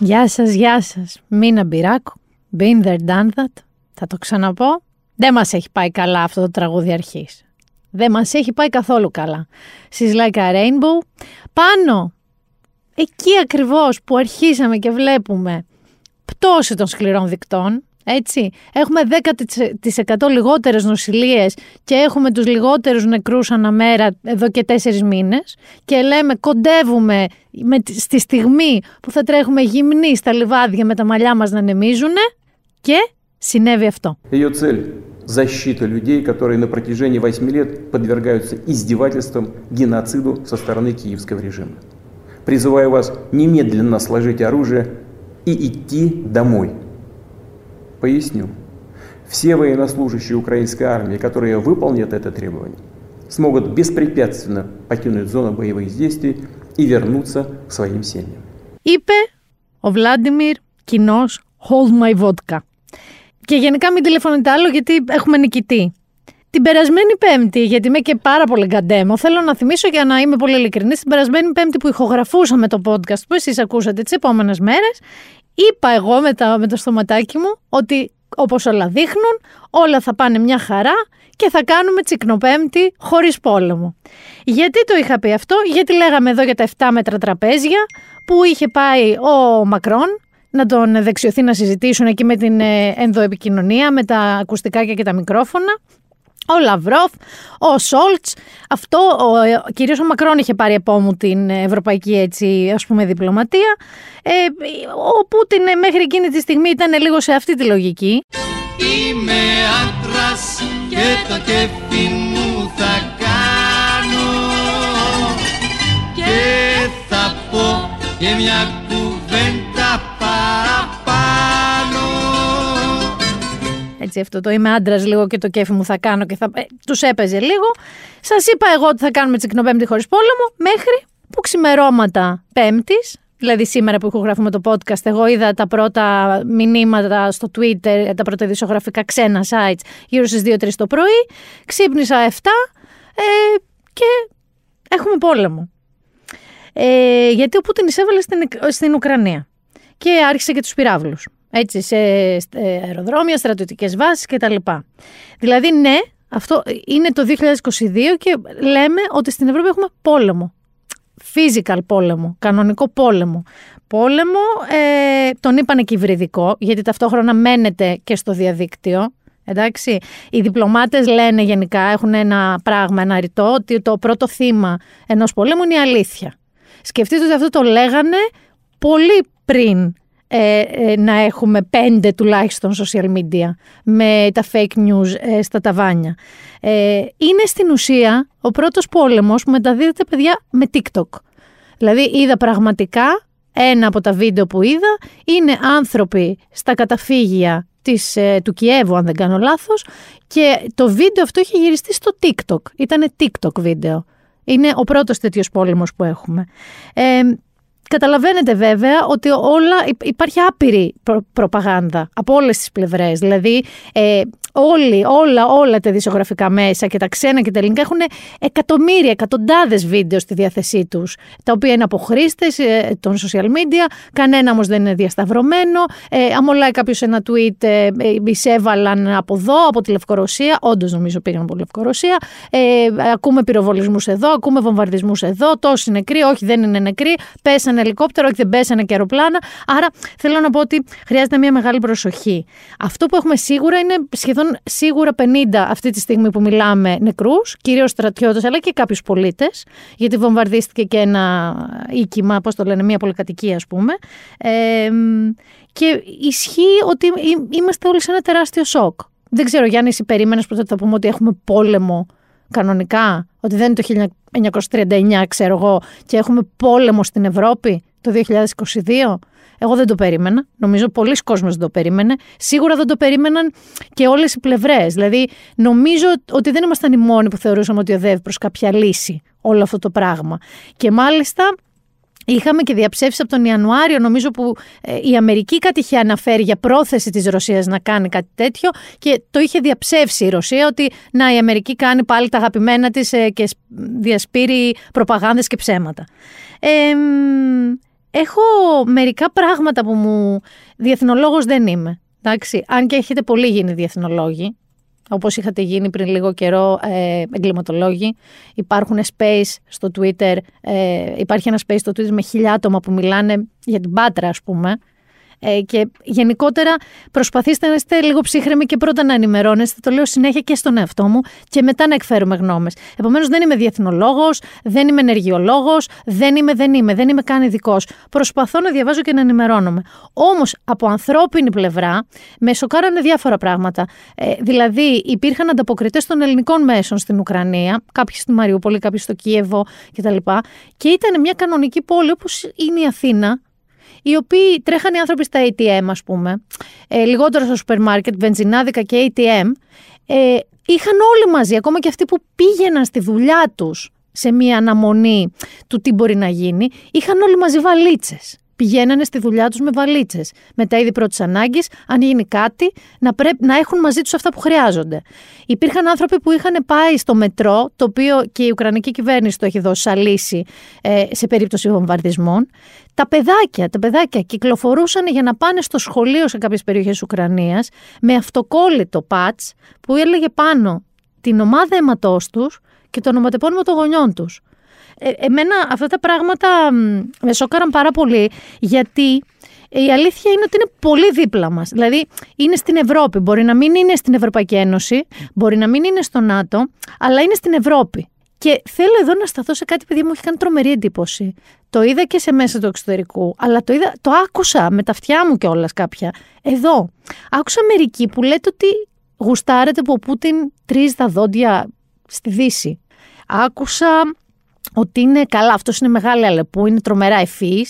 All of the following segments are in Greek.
Γεια σας, γεια σας. Μίνα Μπυράκου. Been there, done that. Θα το ξαναπώ. Δεν μας έχει πάει καλά αυτό το τραγούδι αρχής. Δεν μας έχει πάει καθόλου καλά. She's like a rainbow. Πάνω, εκεί ακριβώς που αρχίσαμε και βλέπουμε πτώση των σκληρών δικτών, έτσι. Έχουμε 10% λιγότερες νοσηλίες και έχουμε τους λιγότερους νεκρούς αναμέρα εδώ και τέσσερις μήνες και λέμε κοντεύουμε με, στη στιγμή που θα τρέχουμε γυμνοί στα λιβάδια με τα μαλλιά μας να νεμίζουν και συνέβη αυτό. Ее цель – защита людей, которые на протяжении 8 лет подвергаются издевательствам, геноциду со стороны киевского режима. Призываю вас немедленно сложить оружие и идти домой – Поясню. Все военнослужащие украинской армии, которые выполнят это требование, смогут беспрепятственно покинуть зону боевых действий и вернуться к своим семьям. Είπε ο Βλάντιμιρ κοινό Hold my vodka. Και γενικά μην τηλεφωνείτε άλλο γιατί έχουμε νικητή. Την περασμένη Πέμπτη, γιατί είμαι και πάρα πολύ γκαντέμο, θέλω να θυμίσω για να είμαι πολύ ειλικρινή. Την περασμένη Πέμπτη που ηχογραφούσαμε το podcast που εσεί ακούσατε τι επόμενε μέρε, είπα εγώ με, με το στοματάκι μου ότι όπως όλα δείχνουν, όλα θα πάνε μια χαρά και θα κάνουμε τσικνοπέμπτη χωρίς πόλεμο. Γιατί το είχα πει αυτό, γιατί λέγαμε εδώ για τα 7 μέτρα τραπέζια που είχε πάει ο Μακρόν να τον δεξιωθεί να συζητήσουν εκεί με την ε, ενδοεπικοινωνία, με τα ακουστικά και τα μικρόφωνα ο Λαυρόφ, ο Σόλτς. Αυτό, ο, κυρίως ο Μακρόν είχε πάρει επόμου την ευρωπαϊκή έτσι, ας πούμε, διπλωματία. Ε, ο Πούτιν μέχρι εκείνη τη στιγμή ήταν λίγο σε αυτή τη λογική. Είμαι άντρας και το κέφι μου θα κάνω και θα πω και μια έτσι αυτό το είμαι άντρας λίγο και το κέφι μου θα κάνω και θα... Ε, τους έπαιζε λίγο. Σας είπα εγώ ότι θα κάνουμε τσικνοπέμπτη χωρίς πόλεμο μέχρι που ξημερώματα πέμπτης, δηλαδή σήμερα που ηχογραφούμε το podcast, εγώ είδα τα πρώτα μηνύματα στο Twitter, τα πρώτα ειδησιογραφικά ξένα sites γύρω στις 2-3 το πρωί, ξύπνησα 7 ε, και έχουμε πόλεμο. Ε, γιατί ο Πούτιν εισέβαλε στην, στην Ουκρανία και άρχισε και τους πυράβλους έτσι, σε αεροδρόμια, στρατιωτικές βάσεις κτλ. Δηλαδή, ναι, αυτό είναι το 2022 και λέμε ότι στην Ευρώπη έχουμε πόλεμο. Physical πόλεμο, κανονικό πόλεμο. Πόλεμο, ε, τον είπανε και υβριδικό, γιατί ταυτόχρονα μένετε και στο διαδίκτυο. Εντάξει, οι διπλωμάτες λένε γενικά, έχουν ένα πράγμα, ένα ρητό, ότι το πρώτο θύμα ενός πολέμου είναι η αλήθεια. Σκεφτείτε ότι αυτό το λέγανε πολύ πριν ε, ε, να έχουμε πέντε τουλάχιστον social media με τα fake news ε, στα ταβάνια. είναι στην ουσία ο πρώτος πόλεμος που μεταδίδεται παιδιά με TikTok. Δηλαδή είδα πραγματικά ένα από τα βίντεο που είδα είναι άνθρωποι στα καταφύγια της, του Κιέβου αν δεν κάνω λάθος και το βίντεο αυτό είχε γυριστεί στο TikTok. Ήταν TikTok βίντεο. Είναι ο πρώτος τέτοιος πόλεμος που έχουμε. Καταλαβαίνετε βέβαια ότι όλα, υπάρχει άπειρη προπαγάνδα από όλες τις πλευρές. Δηλαδή ε, όλοι, όλα, όλα τα δισογραφικά μέσα και τα ξένα και τα ελληνικά έχουν εκατομμύρια, εκατοντάδες βίντεο στη διάθεσή τους, τα οποία είναι από χρήστε ε, των social media, κανένα όμως δεν είναι διασταυρωμένο, ε, αμολάει κάποιος ένα tweet, ε, εισέβαλαν από εδώ, από τη Λευκορωσία, όντως νομίζω πήγαν από τη Λευκορωσία, ε, ακούμε πυροβολισμούς εδώ, ακούμε βομβαρδισμούς εδώ, τόσοι νεκροί, όχι δεν είναι νεκροί, πέσανε ελικόπτερο, όχι δεν πέσανε και αεροπλάνα, άρα θέλω να πω ότι χρειάζεται μια μεγάλη προσοχή. Αυτό που έχουμε σίγουρα είναι σχεδόν σίγουρα 50 αυτή τη στιγμή που μιλάμε νεκρούς, κυρίως στρατιώτες αλλά και κάποιους πολίτες, γιατί βομβαρδίστηκε και ένα οίκημα, πώς το λένε, μια πολυκατοικία ας πούμε. Ε, και ισχύει ότι είμαστε όλοι σε ένα τεράστιο σοκ. Δεν ξέρω, Γιάννη, εσύ περίμενες που θα πούμε ότι έχουμε πόλεμο κανονικά, ότι δεν είναι το 1939, ξέρω εγώ, και έχουμε πόλεμο στην Ευρώπη; Το 2022. Εγώ δεν το περίμενα. Νομίζω πολλοί κόσμοι δεν το περίμενε. Σίγουρα δεν το περίμεναν και όλες οι πλευρές. Δηλαδή, νομίζω ότι δεν ήμασταν οι μόνοι που θεωρούσαμε ότι οδεύει προς κάποια λύση όλο αυτό το πράγμα. Και μάλιστα Είχαμε και διαψεύσεις από τον Ιανουάριο, νομίζω που ε, η Αμερική κάτι είχε αναφέρει για πρόθεση της Ρωσίας να κάνει κάτι τέτοιο και το είχε διαψεύσει η Ρωσία ότι να η Αμερική κάνει πάλι τα αγαπημένα της ε, και διασπείρει προπαγάνδες και ψέματα. Ε, έχω μερικά πράγματα που μου... Διεθνολόγος δεν είμαι. Εντάξει, αν και έχετε πολύ γίνει διεθνολόγοι, όπως είχατε γίνει πριν λίγο καιρό ε, εγκληματολόγοι. Υπάρχουν space στο Twitter, ε, υπάρχει ένα space στο Twitter με χιλιά άτομα που μιλάνε για την Πάτρα ας πούμε ε, και γενικότερα προσπαθήστε να είστε λίγο ψύχρεμοι και πρώτα να ενημερώνεστε. Το λέω συνέχεια και στον εαυτό μου και μετά να εκφέρουμε γνώμες. Επομένως, δεν είμαι διεθνολόγος, δεν είμαι ενεργειολόγος, δεν είμαι, δεν είμαι, δεν είμαι καν ειδικός. Προσπαθώ να διαβάζω και να ενημερώνομαι. Όμως, από ανθρώπινη πλευρά, με σοκάρανε διάφορα πράγματα. Ε, δηλαδή, υπήρχαν ανταποκριτές των ελληνικών μέσων στην Ουκρανία, κάποιοι στη Μαριούπολη, κάποιοι στο Κίεβο κτλ. Και ήταν μια κανονική πόλη όπως είναι η Αθήνα, οι οποίοι τρέχανε οι άνθρωποι στα ATM, ας πούμε, ε, λιγότερο στο σούπερ μάρκετ, βενζινάδικα και ATM, ε, είχαν όλοι μαζί, ακόμα και αυτοί που πήγαιναν στη δουλειά τους σε μια αναμονή του τι μπορεί να γίνει, είχαν όλοι μαζί βαλίτσες πηγαίνανε στη δουλειά τους με βαλίτσες. Με τα είδη πρώτης ανάγκης, αν γίνει κάτι, να, να έχουν μαζί τους αυτά που χρειάζονται. Υπήρχαν άνθρωποι που είχαν πάει στο μετρό, το οποίο και η Ουκρανική κυβέρνηση το έχει δώσει σαν λύση ε, σε περίπτωση βομβαρδισμών. Τα παιδάκια, τα παιδάκια κυκλοφορούσαν για να πάνε στο σχολείο σε κάποιες περιοχές Ουκρανίας με αυτοκόλλητο πατς που έλεγε πάνω την ομάδα αίματό τους και το ονοματεπώνυμο των γονιών τους. Ε, εμένα αυτά τα πράγματα με σώκαραν πάρα πολύ γιατί η αλήθεια είναι ότι είναι πολύ δίπλα μας. Δηλαδή είναι στην Ευρώπη, μπορεί να μην είναι στην Ευρωπαϊκή Ένωση, μπορεί να μην είναι στο ΝΑΤΟ, αλλά είναι στην Ευρώπη. Και θέλω εδώ να σταθώ σε κάτι που μου έχει κάνει τρομερή εντύπωση. Το είδα και σε μέσα του εξωτερικού, αλλά το, είδα, το άκουσα με τα αυτιά μου κιόλας κάποια. Εδώ. Άκουσα μερικοί που λέτε ότι γουστάρετε που ο Πούτιν τρίζει τα δόντια στη Δύση. Άκουσα ότι είναι καλά, αυτός είναι μεγάλη αλεπού, είναι τρομερά ευφύ.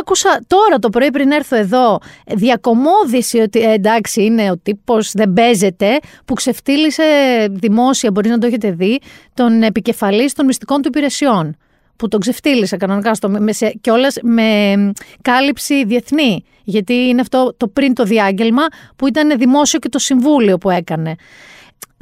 Άκουσα τώρα το πρωί πριν έρθω εδώ διακομώδηση ότι ε, εντάξει είναι ο τύπος, δεν παίζεται, που ξεφτύλισε δημόσια, μπορείς να το έχετε δει, τον επικεφαλή των μυστικών του υπηρεσιών. Που τον ξεφτύλισε κανονικά στο, με, και όλες με κάλυψη διεθνή. Γιατί είναι αυτό το πριν το διάγγελμα που ήταν δημόσιο και το συμβούλιο που έκανε.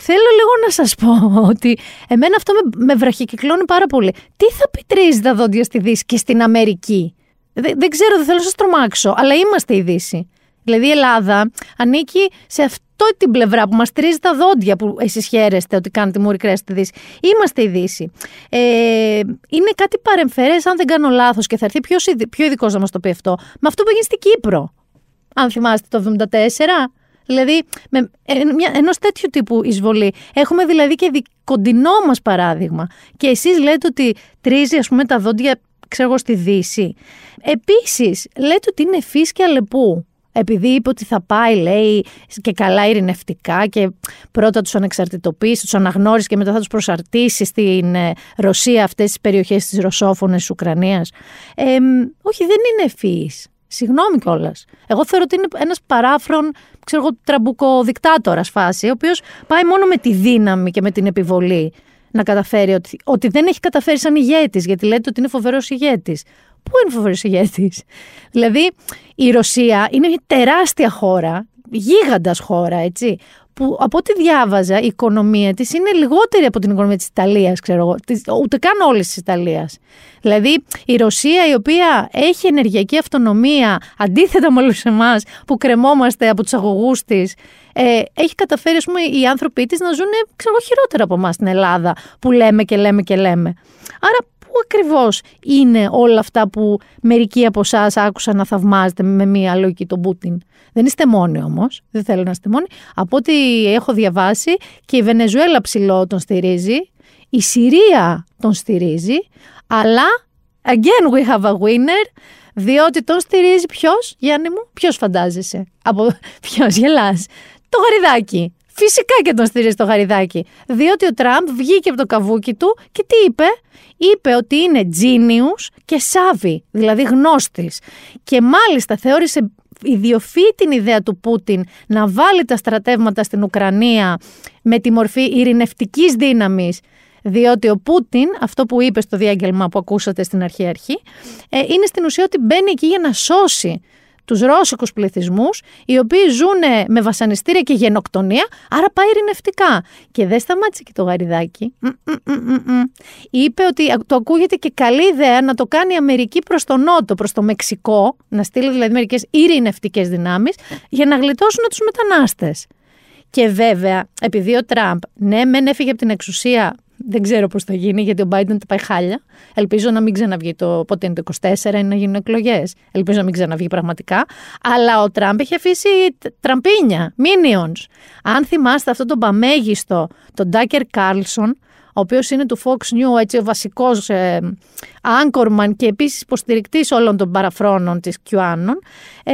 Θέλω λίγο να σας πω ότι εμένα αυτό με, με βραχικυκλώνει πάρα πολύ. Τι θα πιτρίζει τα δόντια στη Δύση και στην Αμερική; Δεν, δεν ξέρω, δεν θέλω να σας τρομάξω, αλλά είμαστε η Δύση. Δηλαδή η Ελλάδα ανήκει σε αυτό την πλευρά που μας τρίζει τα δόντια που εσείς χαίρεστε ότι κάνετε μούρι κρέας στη Δύση. Είμαστε η Δύση. Ε, είναι κάτι παρεμφερές, αν δεν κάνω λάθος και θα έρθει πιο, πιο ειδικός να μας το πει αυτό, με αυτό που έγινε στην Κύπρο. Αν θυμάστε το 1974 Δηλαδή, με ενός τέτοιου τύπου εισβολή. Έχουμε δηλαδή και κοντινό μας παράδειγμα. Και εσείς λέτε ότι τρίζει, ας πούμε, τα δόντια, ξέρω στη Δύση. Επίσης, λέτε ότι είναι φύση και αλεπού. Επειδή είπε ότι θα πάει, λέει, και καλά ειρηνευτικά και πρώτα τους ανεξαρτητοποιήσεις, τους αναγνώρισες και μετά θα τους προσαρτήσεις στην ε, Ρωσία αυτές τις περιοχές της Ρωσόφωνης της Ουκρανίας. Ε, όχι, δεν είναι ευφυής. Συγγνώμη κιόλας. Εγώ θεωρώ ότι είναι ένας παράφρων, ξέρω εγώ, τραμπουκο δικτάτορα φάση, ο οποίος πάει μόνο με τη δύναμη και με την επιβολή να καταφέρει ότι, ότι δεν έχει καταφέρει σαν ηγέτης, γιατί λέτε ότι είναι φοβερός ηγέτης. Πού είναι φοβερός ηγέτης, Δηλαδή, η Ρωσία είναι μια τεράστια χώρα, γίγαντας χώρα, έτσι, που από ό,τι διάβαζα η οικονομία της είναι λιγότερη από την οικονομία της Ιταλίας, ξέρω εγώ, ούτε καν όλης της Ιταλίας. Δηλαδή η Ρωσία η οποία έχει ενεργειακή αυτονομία, αντίθετα με όλους εμάς που κρεμόμαστε από τους αγωγούς της, ε, έχει καταφέρει πούμε, οι άνθρωποι της να ζουν ξέρω, χειρότερα από εμάς στην Ελλάδα που λέμε και λέμε και λέμε. Άρα πού ακριβώς είναι όλα αυτά που μερικοί από εσάς άκουσαν να θαυμάζετε με μία λογική τον Πούτιν; Δεν είστε μόνοι όμως. Δεν θέλω να είστε μόνοι. Από ό,τι έχω διαβάσει και η Βενεζουέλα ψηλό τον στηρίζει. Η Συρία τον στηρίζει. Αλλά, again we have a winner. Διότι τον στηρίζει ποιος, Γιάννη μου, ποιος φαντάζεσαι; Από ποιος γελάς; Το γαριδάκι. Φυσικά και τον στηρίζει το γαριδάκι. Διότι ο Τραμπ βγήκε από το καβούκι του και τι είπε; Είπε ότι είναι genius και savvy, δηλαδή γνώστης. Και μάλιστα θεώρησε ιδιοφύει την ιδέα του Πούτιν να βάλει τα στρατεύματα στην Ουκρανία με τη μορφή ειρηνευτικής δύναμης διότι ο Πούτιν, αυτό που είπε στο διάγγελμα που ακούσατε στην αρχή αρχή, ε, είναι στην ουσία ότι μπαίνει εκεί για να σώσει τους ρώσικους πληθυσμούς, οι οποίοι ζουν με βασανιστήρια και γενοκτονία, άρα πάει ειρηνευτικά. Και δεν σταμάτησε και το γαριδάκι. Είπε ότι το ακούγεται και καλή ιδέα να το κάνει η Αμερική προς τον Νότο, προς το Μεξικό, να στείλει δηλαδή μερικές ειρηνευτικές δυνάμεις, για να γλιτώσουν τους μετανάστες. Και βέβαια, επειδή ο Τραμπ, ναι, μεν έφυγε από την εξουσία δεν ξέρω πώς θα γίνει, γιατί ο Biden τα πάει χάλια. Ελπίζω να μην ξαναβγεί το πότε είναι το 24 ή να γίνουν εκλογές. Ελπίζω να μην ξαναβγεί πραγματικά. Αλλά ο Τραμπ έχει αφήσει τραμπίνια, minions. Αν θυμάστε αυτό τον παμέγιστο, τον Τάκερ Κάρλσον, ο οποίος είναι του Fox News, έτσι ο βασικός ε, anchorman και επίσης υποστηρικτής όλων των παραφρόνων της QAnon, ε,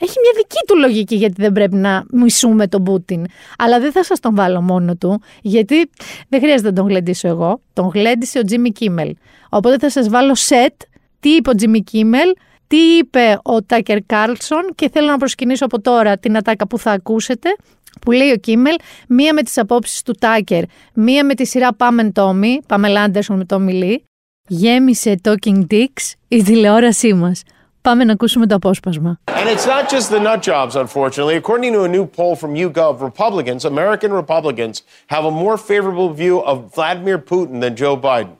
έχει μια δική του λογική γιατί δεν πρέπει να μισούμε τον Πούτιν. Αλλά δεν θα σας τον βάλω μόνο του, γιατί δεν χρειάζεται να τον γλεντήσω εγώ. Τον γλέντησε ο Τζίμι Κίμελ. Οπότε θα σας βάλω σε τι είπε ο Τζίμι Κίμελ, τι είπε ο Τάκερ Κάρλσον και θέλω να προσκυνήσω από τώρα την ατάκα που θα ακούσετε που λέει ο Κίμελ, μία με τις απόψεις του Τάκερ, μία με τη σειρά Πάμε Τόμι, Πάμε Λάντερσον με Τόμι Λί, γέμισε Talking Dicks η τηλεόρασή μας. Πάμε να ακούσουμε το απόσπασμα. And it's not just the nut jobs, unfortunately. According to a new poll from YouGov, Republicans, American Republicans, have a more favorable view of Vladimir Putin than Joe Biden.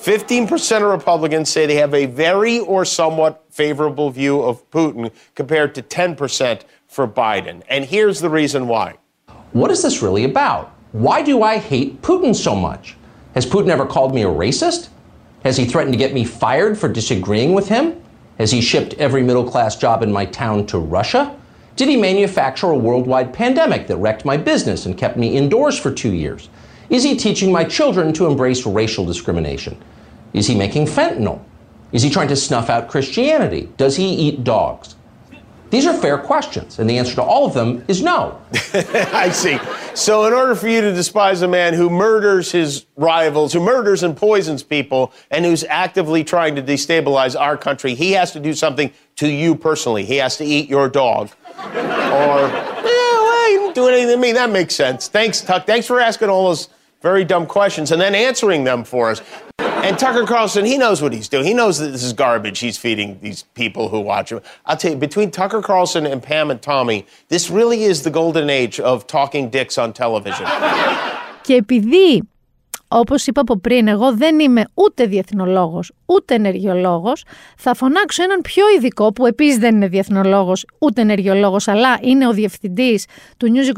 15% of Republicans say they have a very or somewhat favorable view of Putin compared to 10% for Biden. And here's the reason why. What is this really about? Why do I hate Putin so much? Has Putin ever called me a racist? Has he threatened to get me fired for disagreeing with him? Has he shipped every middle class job in my town to Russia? Did he manufacture a worldwide pandemic that wrecked my business and kept me indoors for two years? Is he teaching my children to embrace racial discrimination? Is he making fentanyl? Is he trying to snuff out Christianity? Does he eat dogs? These are fair questions, and the answer to all of them is no. I see. So, in order for you to despise a man who murders his rivals, who murders and poisons people, and who's actively trying to destabilize our country, he has to do something to you personally. He has to eat your dog. or, yeah, well, he didn't do anything to me. That makes sense. Thanks, Tuck. Thanks for asking all those very dumb questions and then answering them for us. And Tucker Carlson, he knows what he's doing. He knows that this is garbage he's feeding these people who watch him. I'll tell you, between Tucker Carlson and Pam and Tommy, this really is the golden age of talking dicks on television. Και επειδή Όπως είπα από πριν, εγώ δεν είμαι ούτε διεθνολόγος ούτε ενεργειολόγος. Θα φωνάξω έναν πιο ειδικό, που επίσης δεν είναι διεθνολόγος ούτε ενεργειολόγος, αλλά είναι ο διευθυντής του News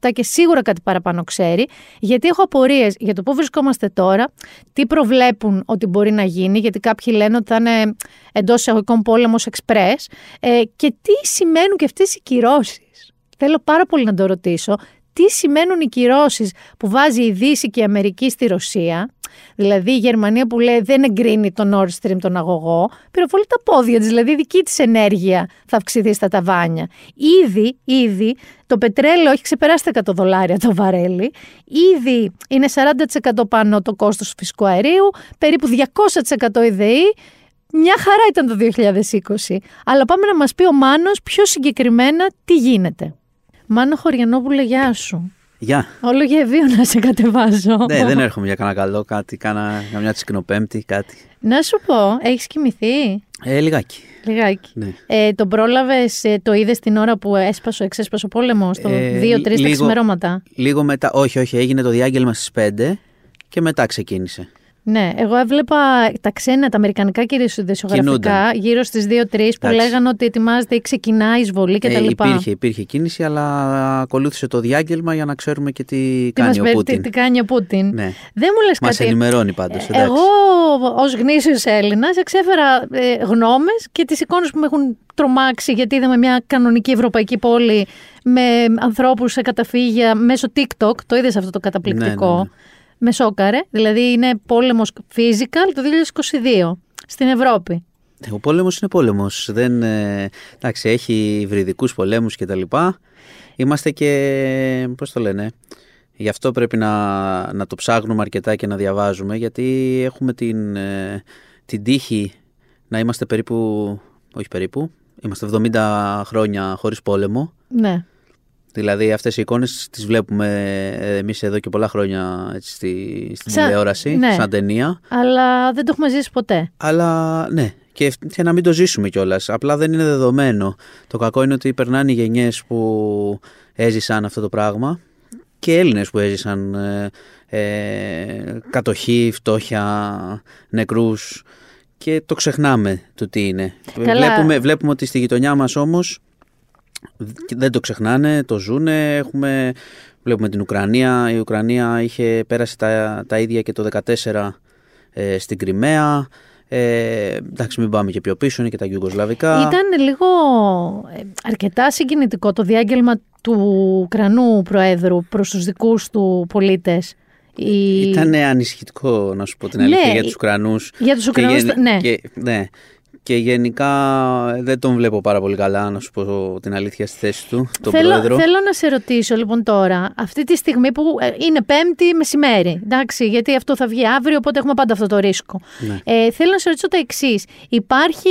24-7 και σίγουρα κάτι παραπάνω ξέρει, γιατί έχω απορίες για το πού βρισκόμαστε τώρα, τι προβλέπουν ότι μπορεί να γίνει, γιατί κάποιοι λένε ότι θα είναι εντός εισαγωγικών πόλεμος εξπρές, ε, και τι σημαίνουν και αυτές οι κυρώσεις. Θέλω πάρα πολύ να το ρωτήσω τι σημαίνουν οι κυρώσεις που βάζει η Δύση και η Αμερική στη Ρωσία. Δηλαδή η Γερμανία που λέει δεν εγκρίνει τον Nord Stream τον αγωγό, πυροβολεί τα πόδια της, δηλαδή η δική της ενέργεια θα αυξηθεί στα ταβάνια. Ήδη, ήδη το πετρέλαιο έχει ξεπεράσει τα 100 δολάρια το βαρέλι. Ήδη είναι 40% πάνω το κόστος του φυσικού αερίου, περίπου 200% η ΔΕΗ. Μια χαρά ήταν το 2020. Αλλά πάμε να μας πει ο Μάνος πιο συγκεκριμένα τι γίνεται. Μάνο Χωριανόπουλε, γεια σου. Γεια. Όλο για ευείο να σε κατεβάζω. Ναι, δεν έρχομαι για κανένα καλό, κάτι, κάνα, μια τσικνοπέμπτη, κάτι. Να σου πω, έχεις κοιμηθεί; Ε, λιγάκι. Λιγάκι. Ναι. Ε, τον πρόλαβες, ε, το είδες την ώρα που έσπασε, εξέσπασε ο πόλεμο, στο Ε, 2-3 τα λίγο- ξημερώματα; Λίγο μετά, όχι, όχι, έγινε το διάγγελμα στις 5 και μετά ξεκίνησε. Ναι, εγώ έβλεπα τα ξένα, τα αμερικανικά κυρίω ειδησιογραφικά, Κινούνταν. γύρω στις 2-3 που Εντάξει. λέγανε ότι ετοιμάζεται ή ξεκινάει η εισβολή κτλ. Ε, υπήρχε, υπήρχε κίνηση, αλλά ακολούθησε το διάγγελμα για να ξέρουμε και τι, κάνει μας ο πε- Πούτιν. Τι, τι κάνει ο Πούτιν. Ναι. Δεν μου λες Μας κάτι. ενημερώνει πάντως, Ε, εντάξει. Εγώ, ως γνήσιος Έλληνας, εξέφερα ε, γνώμες και τις εικόνες που με έχουν τρομάξει, γιατί είδαμε μια κανονική ευρωπαϊκή πόλη με ανθρώπους σε καταφύγια μέσω TikTok. Το είδες αυτό το καταπληκτικό. Ναι, ναι, ναι. Με σόκαρε. Δηλαδή είναι πόλεμος physical το 2022 στην Ευρώπη. Ο πόλεμος είναι πόλεμος. Δεν, ε, εντάξει, έχει υβριδικούς πολέμους και τα λοιπά. Είμαστε και, πώς το λένε, γι' αυτό πρέπει να, να το ψάχνουμε αρκετά και να διαβάζουμε, γιατί έχουμε την, ε, την τύχη να είμαστε περίπου, όχι περίπου, είμαστε 70 χρόνια χωρίς πόλεμο. Ναι. Δηλαδή αυτές οι εικόνες τις βλέπουμε ε, εμείς εδώ και πολλά χρόνια έτσι, στη, στην Σαν- τηλεόραση, ναι. σαν ταινία. Αλλά δεν το έχουμε ζήσει ποτέ. Αλλά ναι, Και, και να μην το ζήσουμε κιόλας. Απλά δεν είναι δεδομένο. Το κακό είναι ότι περνάνε οι γενιές που έζησαν αυτό το πράγμα και Έλληνες που έζησαν ε, ε, κατοχή, φτώχεια, νεκρούς και το ξεχνάμε το τι είναι. Βλέπουμε, βλέπουμε ότι στη γειτονιά μας όμως δεν το ξεχνάνε, το ζούνε. Έχουμε, βλέπουμε την Ουκρανία. Η Ουκρανία είχε πέρασει τα, τα ίδια και το 2014 ε, στην Κρυμαία. Ε, εντάξει, μην πάμε και πιο πίσω, είναι και τα Ιουγκοσλαβικά. Ήταν λίγο ε, αρκετά συγκινητικό το διάγγελμα του Ουκρανού Προέδρου προς τους δικούς του πολίτες. Η... Ήταν ανησυχητικό, να σου πω την αλήθεια, ναι, για τους Ουκρανούς. Για τους Ουκρανούς, ναι. Και, ναι και γενικά δεν τον βλέπω πάρα πολύ καλά, να σου πω την αλήθεια στη θέση του, τον θέλω, πρόεδρο. Θέλω να σε ρωτήσω λοιπόν τώρα, αυτή τη στιγμή που ε, είναι πέμπτη μεσημέρι, εντάξει, γιατί αυτό θα βγει αύριο, οπότε έχουμε πάντα αυτό το ρίσκο. Ναι. Ε, θέλω να σε ρωτήσω το εξής. Υπάρχει,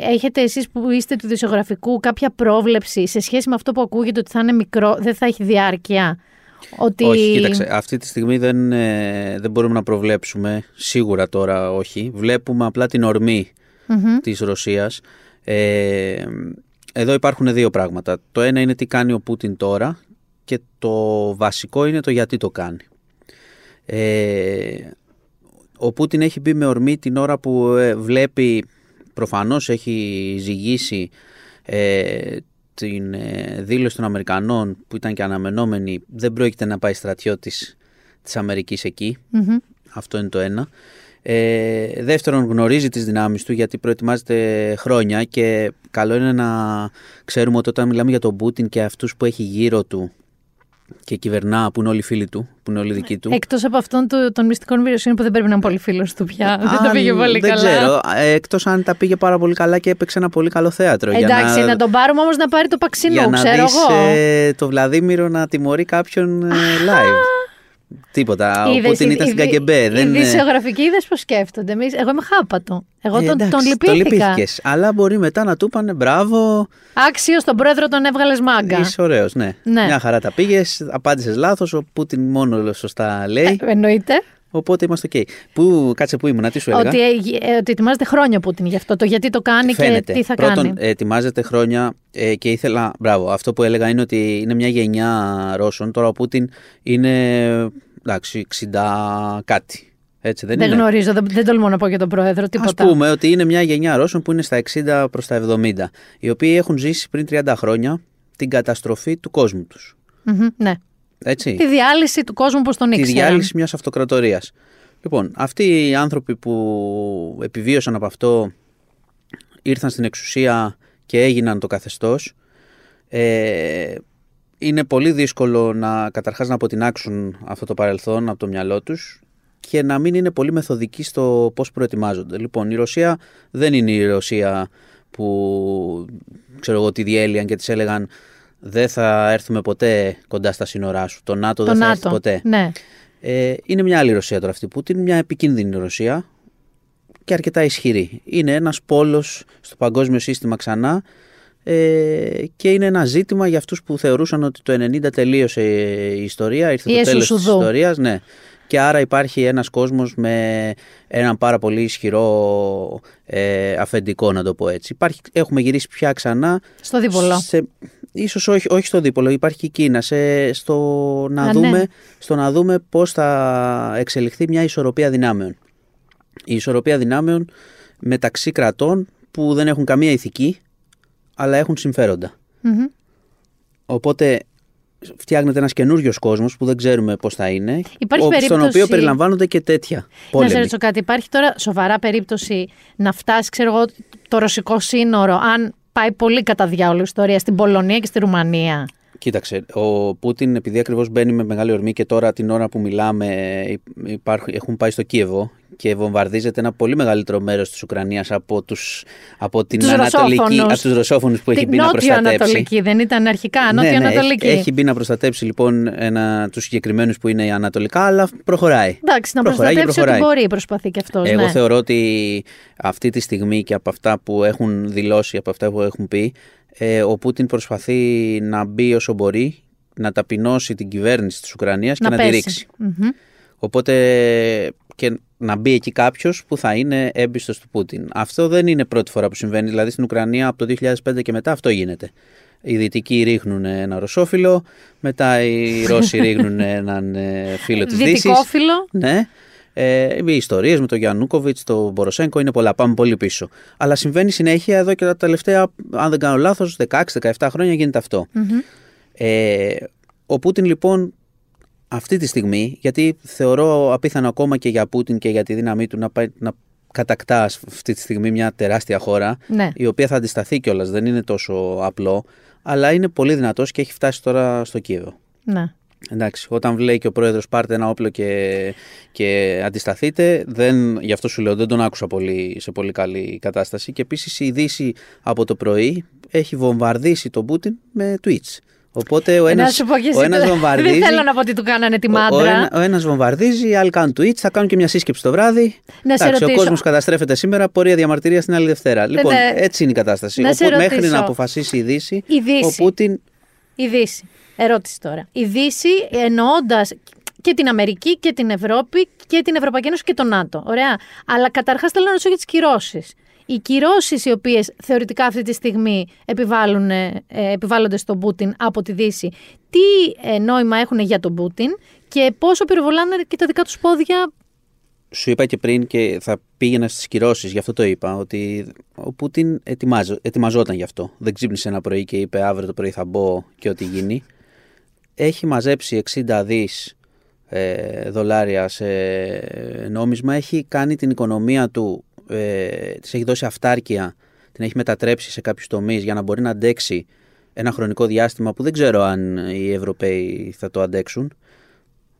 έχετε εσείς που είστε του δισογραφικού κάποια πρόβλεψη σε σχέση με αυτό που ακούγεται ότι θα είναι μικρό, δεν θα έχει διάρκεια. Ότι... Όχι, κοίταξε, αυτή τη στιγμή δεν, ε, δεν μπορούμε να προβλέψουμε, σίγουρα τώρα όχι. Βλέπουμε απλά την ορμή mm-hmm. της Ρωσίας. Ε, εδώ υπάρχουν δύο πράγματα. Το ένα είναι τι κάνει ο Πούτιν τώρα και το βασικό είναι το γιατί το κάνει. Ε, ο Πούτιν έχει μπει με ορμή την ώρα που ε, βλέπει, προφανώς έχει ζυγίσει ε, την ε, δήλωση των Αμερικανών που ήταν και αναμενόμενη, δεν πρόκειται να πάει στρατιώτης της Αμερικής Αυτό είναι το ένα. Ε, δεύτερον, γνωρίζει τις δυνάμεις του γιατί προετοιμάζεται χρόνια και καλό είναι να ξέρουμε ότι όταν μιλάμε για τον Πούτιν και αυτούς που έχει γύρω του και κυβερνά, που είναι όλοι φίλοι του, που είναι όλοι δικοί του. Εκτός από αυτόν του, των μυστικών βιωσύνων που δεν πρέπει να είναι πολύ φίλος του πια. δεν τα πήγε πολύ δεν καλά. Δεν ξέρω. Ε, Εκτός αν τα πήγε πάρα πολύ καλά και έπαιξε ένα πολύ καλό θέατρο. Εντάξει, να... να τον πάρουμε όμως να πάρει το παξινό, για ξέρω να δεις, εγώ. Ε, το Βλαδίμηρο να τιμωρεί κάποιον ε, live. Τίποτα. ο Πούτιν ήταν στην Καγκεμπέ. Δεν... Οι δισιογραφικοί είδες πώς σκέφτονται. Εγώ είμαι χάπατο. Εγώ τον, ε, τον λυπήθηκα. Τον Αλλά μπορεί μετά να του είπανε μπράβο. Άξιο τον πρόεδρο τον έβγαλες μάγκα. Είσαι ωραίος, ναι. ναι. Μια χαρά τα πήγες. Απάντησες λάθος. Ο Πούτιν μόνο σωστά λέει. Ε, εννοείται. Οπότε είμαστε OK. Πού, κάτσε που ήμουν, τι σου έλεγα. Ότι, ε, ότι ετοιμάζεται χρόνια Πούτιν γι' αυτό. Το γιατί το κάνει Φαίνεται. και τι θα Πρώτον, κάνει. ετοιμάζεται χρόνια ε, και ήθελα. Μπράβο. Αυτό που έλεγα είναι ότι είναι μια γενιά Ρώσων. Τώρα ο Πούτιν είναι εντάξει, 60 κάτι. Έτσι, δεν, δεν είναι. γνωρίζω, δεν, δεν τολμώ να πω για τον πρόεδρο τίποτα. Α πούμε ότι είναι μια γενιά Ρώσων που είναι στα 60 προς τα 70, οι οποίοι έχουν ζήσει πριν 30 χρόνια την καταστροφή του κόσμου τους. Mm-hmm, ναι. Έτσι. Τη διάλυση του κόσμου όπως τον ήξερε. Τη διάλυση μιας αυτοκρατορίας. Λοιπόν, αυτοί οι άνθρωποι που επιβίωσαν από αυτό ήρθαν στην εξουσία και έγιναν το καθεστώς ε, είναι πολύ δύσκολο να καταρχάς να αποτινάξουν αυτό το παρελθόν από το μυαλό τους και να μην είναι πολύ μεθοδικοί στο πώς προετοιμάζονται. Λοιπόν, η Ρωσία δεν είναι η Ρωσία που ξέρω εγώ τη διέλυαν και της έλεγαν δεν θα έρθουμε ποτέ κοντά στα σύνορά σου. Το ΝΑΤΟ δεν θα έρθει ποτέ. Ναι. Ε, είναι μια άλλη Ρωσία τώρα αυτή που είναι μια επικίνδυνη Ρωσία και αρκετά ισχυρή. Είναι ένας πόλος στο παγκόσμιο σύστημα ξανά ε, και είναι ένα ζήτημα για αυτούς που θεωρούσαν ότι το 90 τελείωσε η ιστορία, ήρθε το τέλος της ιστορίας. Ναι. Και άρα υπάρχει ένας κόσμος με έναν πάρα πολύ ισχυρό ε, αφεντικό να το πω έτσι. Υπάρχει, έχουμε γυρίσει πια ξανά. Στο δίπολο. Σε, ίσως όχι, όχι στο δίπολο, υπάρχει και η Κίνα. Σε, στο, να δούμε, ναι. στο να δούμε πώς θα εξελιχθεί μια ισορροπία δυνάμεων. Η ισορροπία δυνάμεων μεταξύ κρατών που δεν έχουν καμία ηθική αλλά έχουν Οπότε φτιάχνεται ένας καινούριος κόσμος που δεν ξέρουμε πώς θα είναι. Υπάρχει περίπτωση... Στον οποίο περιλαμβάνονται και τέτοια πόλεμη. Να σε ρωτήσω κάτι. Υπάρχει τώρα σοβαρά περίπτωση να φτάσει, ξέρω εγώ, το ρωσικό σύνορο, αν πάει πολύ κατά διάολο ιστορία στην Πολωνία και στη Ρουμανία; Κοίταξε, ο Πούτιν επειδή ακριβώς μπαίνει με μεγάλη ορμή και τώρα την ώρα που μιλάμε υπάρχουν, έχουν πάει στο Κίεβο και βομβαρδίζεται ένα πολύ μεγαλύτερο μέρος της Ουκρανίας από, τους, από την τους Ανατολική, από τους Ρωσόφωνους που έχει μπει να προστατέψει. Νότιο-Ανατολική, δεν ήταν αρχικά. Νότιο-Ανατολική. Ναι, ναι, έχει, έχει μπει να προστατέψει λοιπόν τους συγκεκριμένους που είναι Ανατολικά, αλλά προχωράει. Εντάξει, να προχωράει προστατέψει ό,τι μπορεί, προσπαθεί και αυτός. Εγώ ναι. θεωρώ ότι αυτή τη στιγμή και από αυτά που έχουν δηλώσει, από αυτά που έχουν πει, ε, ο Πούτιν προσπαθεί να μπει όσο μπορεί, να ταπεινώσει την κυβέρνηση της Ουκρανίας και να, τη ριξει Οπότε και να μπει εκεί κάποιος που θα είναι έμπιστος του Πούτιν. Αυτό δεν είναι πρώτη φορά που συμβαίνει. Δηλαδή στην Ουκρανία από το 2005 και μετά αυτό γίνεται. Οι Δυτικοί ρίχνουν ένα ρωσόφιλο, μετά οι Ρώσοι ρίχνουν έναν ε, φίλο της Δύσης. Δυτικόφιλο. Ναι. Ε, οι ιστορίες με τον Γιαννούκοβιτς, τον Μποροσέγκο είναι πολλά. Πάμε πολύ πίσω. Αλλά συμβαίνει συνέχεια εδώ και τα τελευταία, αν δεν κάνω λάθος, 16-17 χρόνια γίνεται αυτό. Ε, ο Πούτιν λοιπόν αυτή τη στιγμή, γιατί θεωρώ απίθανο ακόμα και για Πούτιν και για τη δύναμή του να, πάει, να κατακτά αυτή τη στιγμή μια τεράστια χώρα, Ναι. η οποία θα αντισταθεί κιόλας, δεν είναι τόσο απλό, αλλά είναι πολύ δυνατός και έχει φτάσει τώρα στο Κίεβο. Ναι. Εντάξει, όταν λέει και ο πρόεδρος πάρτε ένα όπλο και, και αντισταθείτε, δεν, γι' αυτό σου λέω δεν τον άκουσα πολύ, σε πολύ καλή κατάσταση. Και επίσης η Δύση από το πρωί έχει βομβαρδίσει τον Πούτιν με tweets. Οπότε ο Ε, να ένας, σου πω και ο εσύ, ένας δεν βομβαρδίζει. θέλω να πω ότι του κάνανε τη ο- Ο, μάντρα. ένα, ο ένας βομβαρδίζει, οι άλλοι κάνουν tweets, θα κάνουν και μια σύσκεψη το βράδυ. Να σε Εντάξει, ο ρωτήσω. κόσμος καταστρέφεται σήμερα, πορεία διαμαρτυρία την άλλη Δευτέρα. Λοιπόν, ναι. έτσι είναι η κατάσταση. Να σε Οπότε μέχρι ρωτήσω. να αποφασίσει η Δύση, Η Δύση. ο Πούτιν Η Δύση. Ερώτηση τώρα. Η Δύση εννοώντας και την Αμερική και την Ευρώπη και την Ευρωπαϊκή Ένωση και το ΝΑΤΟ. Ωραία. Αλλά καταρχάς θέλω να ρωτήσω για τις κυρώσεις. Οι κυρώσεις οι οποίες θεωρητικά αυτή τη στιγμή επιβάλλουν, ε, επιβάλλονται στον Πούτιν από τη Δύση, τι ε, νόημα έχουν για τον Πούτιν και πόσο πυροβολάνε και τα δικά τους πόδια; σου είπα και πριν και θα πήγαινα στις κυρώσεις, γι' αυτό το είπα, ότι ο Πούτιν ετοιμάζω, ετοιμαζόταν γι' αυτό. Δεν ξύπνησε ένα πρωί και είπε αύριο το πρωί θα μπω και ό,τι γίνει. Έχει μαζέψει 60 δις ε, δολάρια σε νόμισμα, έχει κάνει την οικονομία του, ε, της έχει δώσει αυτάρκεια, την έχει μετατρέψει σε κάποιους τομείς για να μπορεί να αντέξει ένα χρονικό διάστημα που δεν ξέρω αν οι Ευρωπαίοι θα το αντέξουν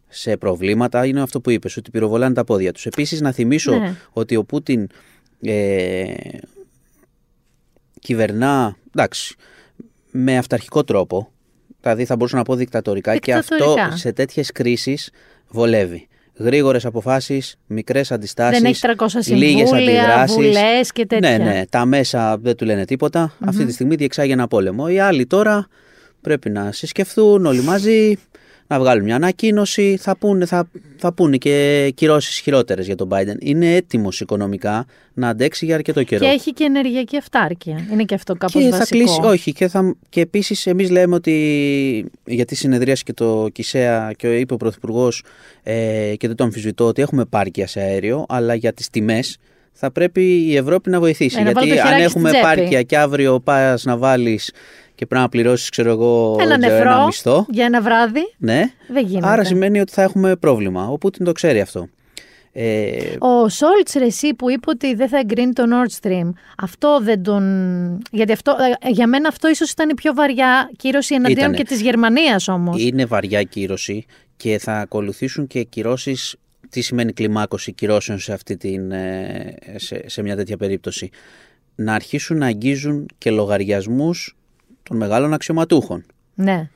σε προβλήματα είναι αυτό που είπες, ότι πυροβολάνε τα πόδια τους. Επίσης να θυμίσω Ναι. ότι ο Πούτιν ε, κυβερνά, εντάξει, με αυταρχικό τρόπο, δηλαδή θα μπορούσα να πω δικτατορικά, και αυτό Δικτατορικά. σε τέτοιες κρίσεις βολεύει. Γρήγορες αποφάσεις, μικρές αντιστάσεις, Δεν έχει 300 λίγες συμβούλια, αντιδράσεις. βουλές και τέτοια. Ναι, ναι, τα μέσα δεν του λένε τίποτα. Αυτή τη στιγμή διεξάγει ένα πόλεμο. Οι άλλοι τώρα πρέπει να συσκεφθούν όλοι μαζί, να βγάλουν μια ανακοίνωση, θα πούνε, θα, θα πούνε και κυρώσεις χειρότερες για τον Biden. Είναι έτοιμος οικονομικά να αντέξει για αρκετό καιρό. Και έχει και ενεργειακή αυτάρκεια. Είναι και αυτό κάπως Και βασικό. θα κλείσει, όχι, και, θα, και επίσης εμείς λέμε ότι, γιατί συνεδρίασε και το ΚΙΣΕΑ και είπε ο Πρωθυπουργός ε, και δεν το αμφισβητώ ότι έχουμε πάρκια σε αέριο, αλλά για τις τιμές θα πρέπει η Ευρώπη να βοηθήσει. Ε, να βάλει γιατί το αν χεράκι έχουμε στην τσέπη. πάρκια και αύριο πας να βάλεις και πρέπει να πληρώσεις, ξέρω εγώ, Ένα δεν ξέρω, νεφρό ένα μισθό. για ένα βράδυ. Ναι, Δεν γίνεται. άρα σημαίνει ότι θα έχουμε πρόβλημα. Ο Πούτιν το ξέρει αυτό. Ε, Ο Σόλτς Ρεσί που είπε ότι δεν θα εγκρίνει το Nord Stream, αυτό δεν τον. Γιατί αυτό, ε, για μένα αυτό ίσως ήταν η πιο βαριά κύρωση εναντίον Ήτανε. και της Γερμανίας όμως. Είναι βαριά κύρωση και θα ακολουθήσουν και κυρώσεις. Τι σημαίνει κλιμάκωση κυρώσεων σε, αυτή την, ε, σε, σε μια τέτοια περίπτωση; Να αρχίσουν να αγγίζουν και λογαριασμούς των μεγάλων αξιωματούχων. Ναι.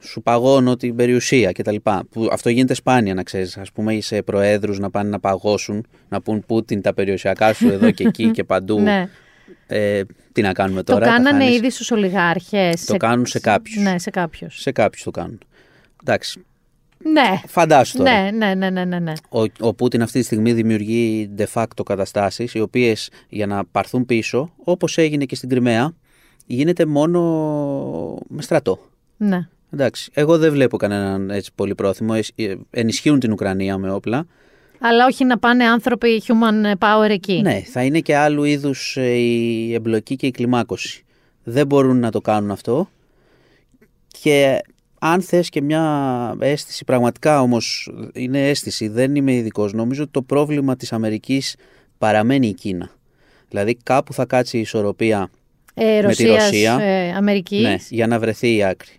Σου παγώνω την περιουσία κτλ. Που αυτό γίνεται σπάνια να ξέρεις. Ας πούμε είσαι προέδρους να πάνε να παγώσουν, να πούν Πούτιν τα περιουσιακά σου εδώ και εκεί και παντού. ναι. Ε, τι να κάνουμε Το τώρα. τα κάνανε χάνεις. ήδη στους ολιγάρχες. Το κάνουν σε κάποιους. Ναι, σε κάποιους. Σε κάποιους το κάνουν. Εντάξει, Ναι. φαντάσου τώρα. Ναι, ναι, ναι, ναι, ναι, ναι. Ο, ο Πούτιν αυτή τη στιγμή δημιουργεί de facto καταστάσεις οι οποίες για να πάρθουν πίσω, όπως έγινε και στην Κρυμαία, γίνεται μόνο με στρατό. ναι. Εντάξει, εγώ δεν βλέπω κανέναν έτσι πολύ πρόθυμο. Ε, ε, Ενισχύουν την Ουκρανία με όπλα. Αλλά όχι να πάνε άνθρωποι human power εκεί. Ναι, θα είναι και άλλου είδους ε, η εμπλοκή και η κλιμάκωση. Δεν μπορούν να το κάνουν αυτό. Και αν θες και μια αίσθηση, πραγματικά όμως είναι αίσθηση, δεν είμαι ειδικός. Νομίζω ότι το πρόβλημα της Αμερικής παραμένει η Κίνα. Δηλαδή κάπου θα κάτσει η ισορροπία Ε, με τη Ρωσίας, Ρωσία. ε, Αμερικής. ναι, για να βρεθεί η άκρη.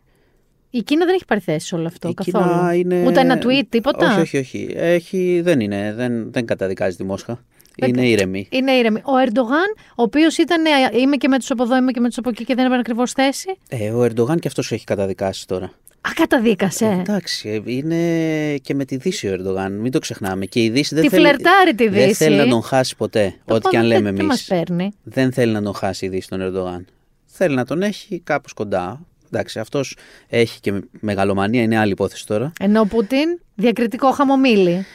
Η Κίνα δεν έχει πάρει θέση σε όλο αυτό η καθόλου. Κίνα είναι... Ούτε ένα tweet, τίποτα; Όχι, όχι, όχι. Έχει, δεν είναι, δεν, δεν καταδικάζει τη Μόσχα. Είναι ήρεμη. Είναι ήρεμη. Ο Ερντογάν, ο οποίος ήταν. ε, Είμαι και με τους από εδώ, είμαι και με τους από εκεί και δεν έπαιρνε ακριβώς θέση; Ε, ο Ερντογάν και αυτός έχει καταδικάσει τώρα. Α, καταδίκασε. Εντάξει, ε, είναι και με τη Δύση ο Ερντογάν. Μην το ξεχνάμε. Και η Δύση δεν Τη θέλει, φλερτάρει τη δεν Δύση. θέλει να τον χάσει ποτέ. Το ό,τι και αν πάμε, λέμε δεν- δεν εμείς. μας παίρνει. Δεν θέλει να τον χάσει η Δύση τον Ερντογάν. Θέλει να τον έχει κάπως κοντά. Εντάξει, αυτός έχει και μεγαλομανία, είναι άλλη υπόθεση τώρα. Ενώ ο Πούτιν διακριτικό χαμομήλι.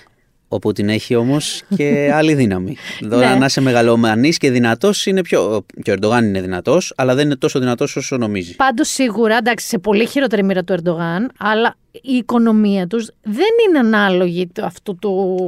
Ο Πούτιν έχει όμως και άλλη δύναμη. Τώρα, Ναι. να είσαι μεγαλομανής και δυνατός είναι πιο. Και ο Ερντογάν είναι δυνατός, αλλά δεν είναι τόσο δυνατός όσο νομίζει. Πάντως σίγουρα, εντάξει, σε πολύ χειρότερη μοίρα του Ερντογάν, αλλά η οικονομία τους δεν είναι ανάλογη του αυτού του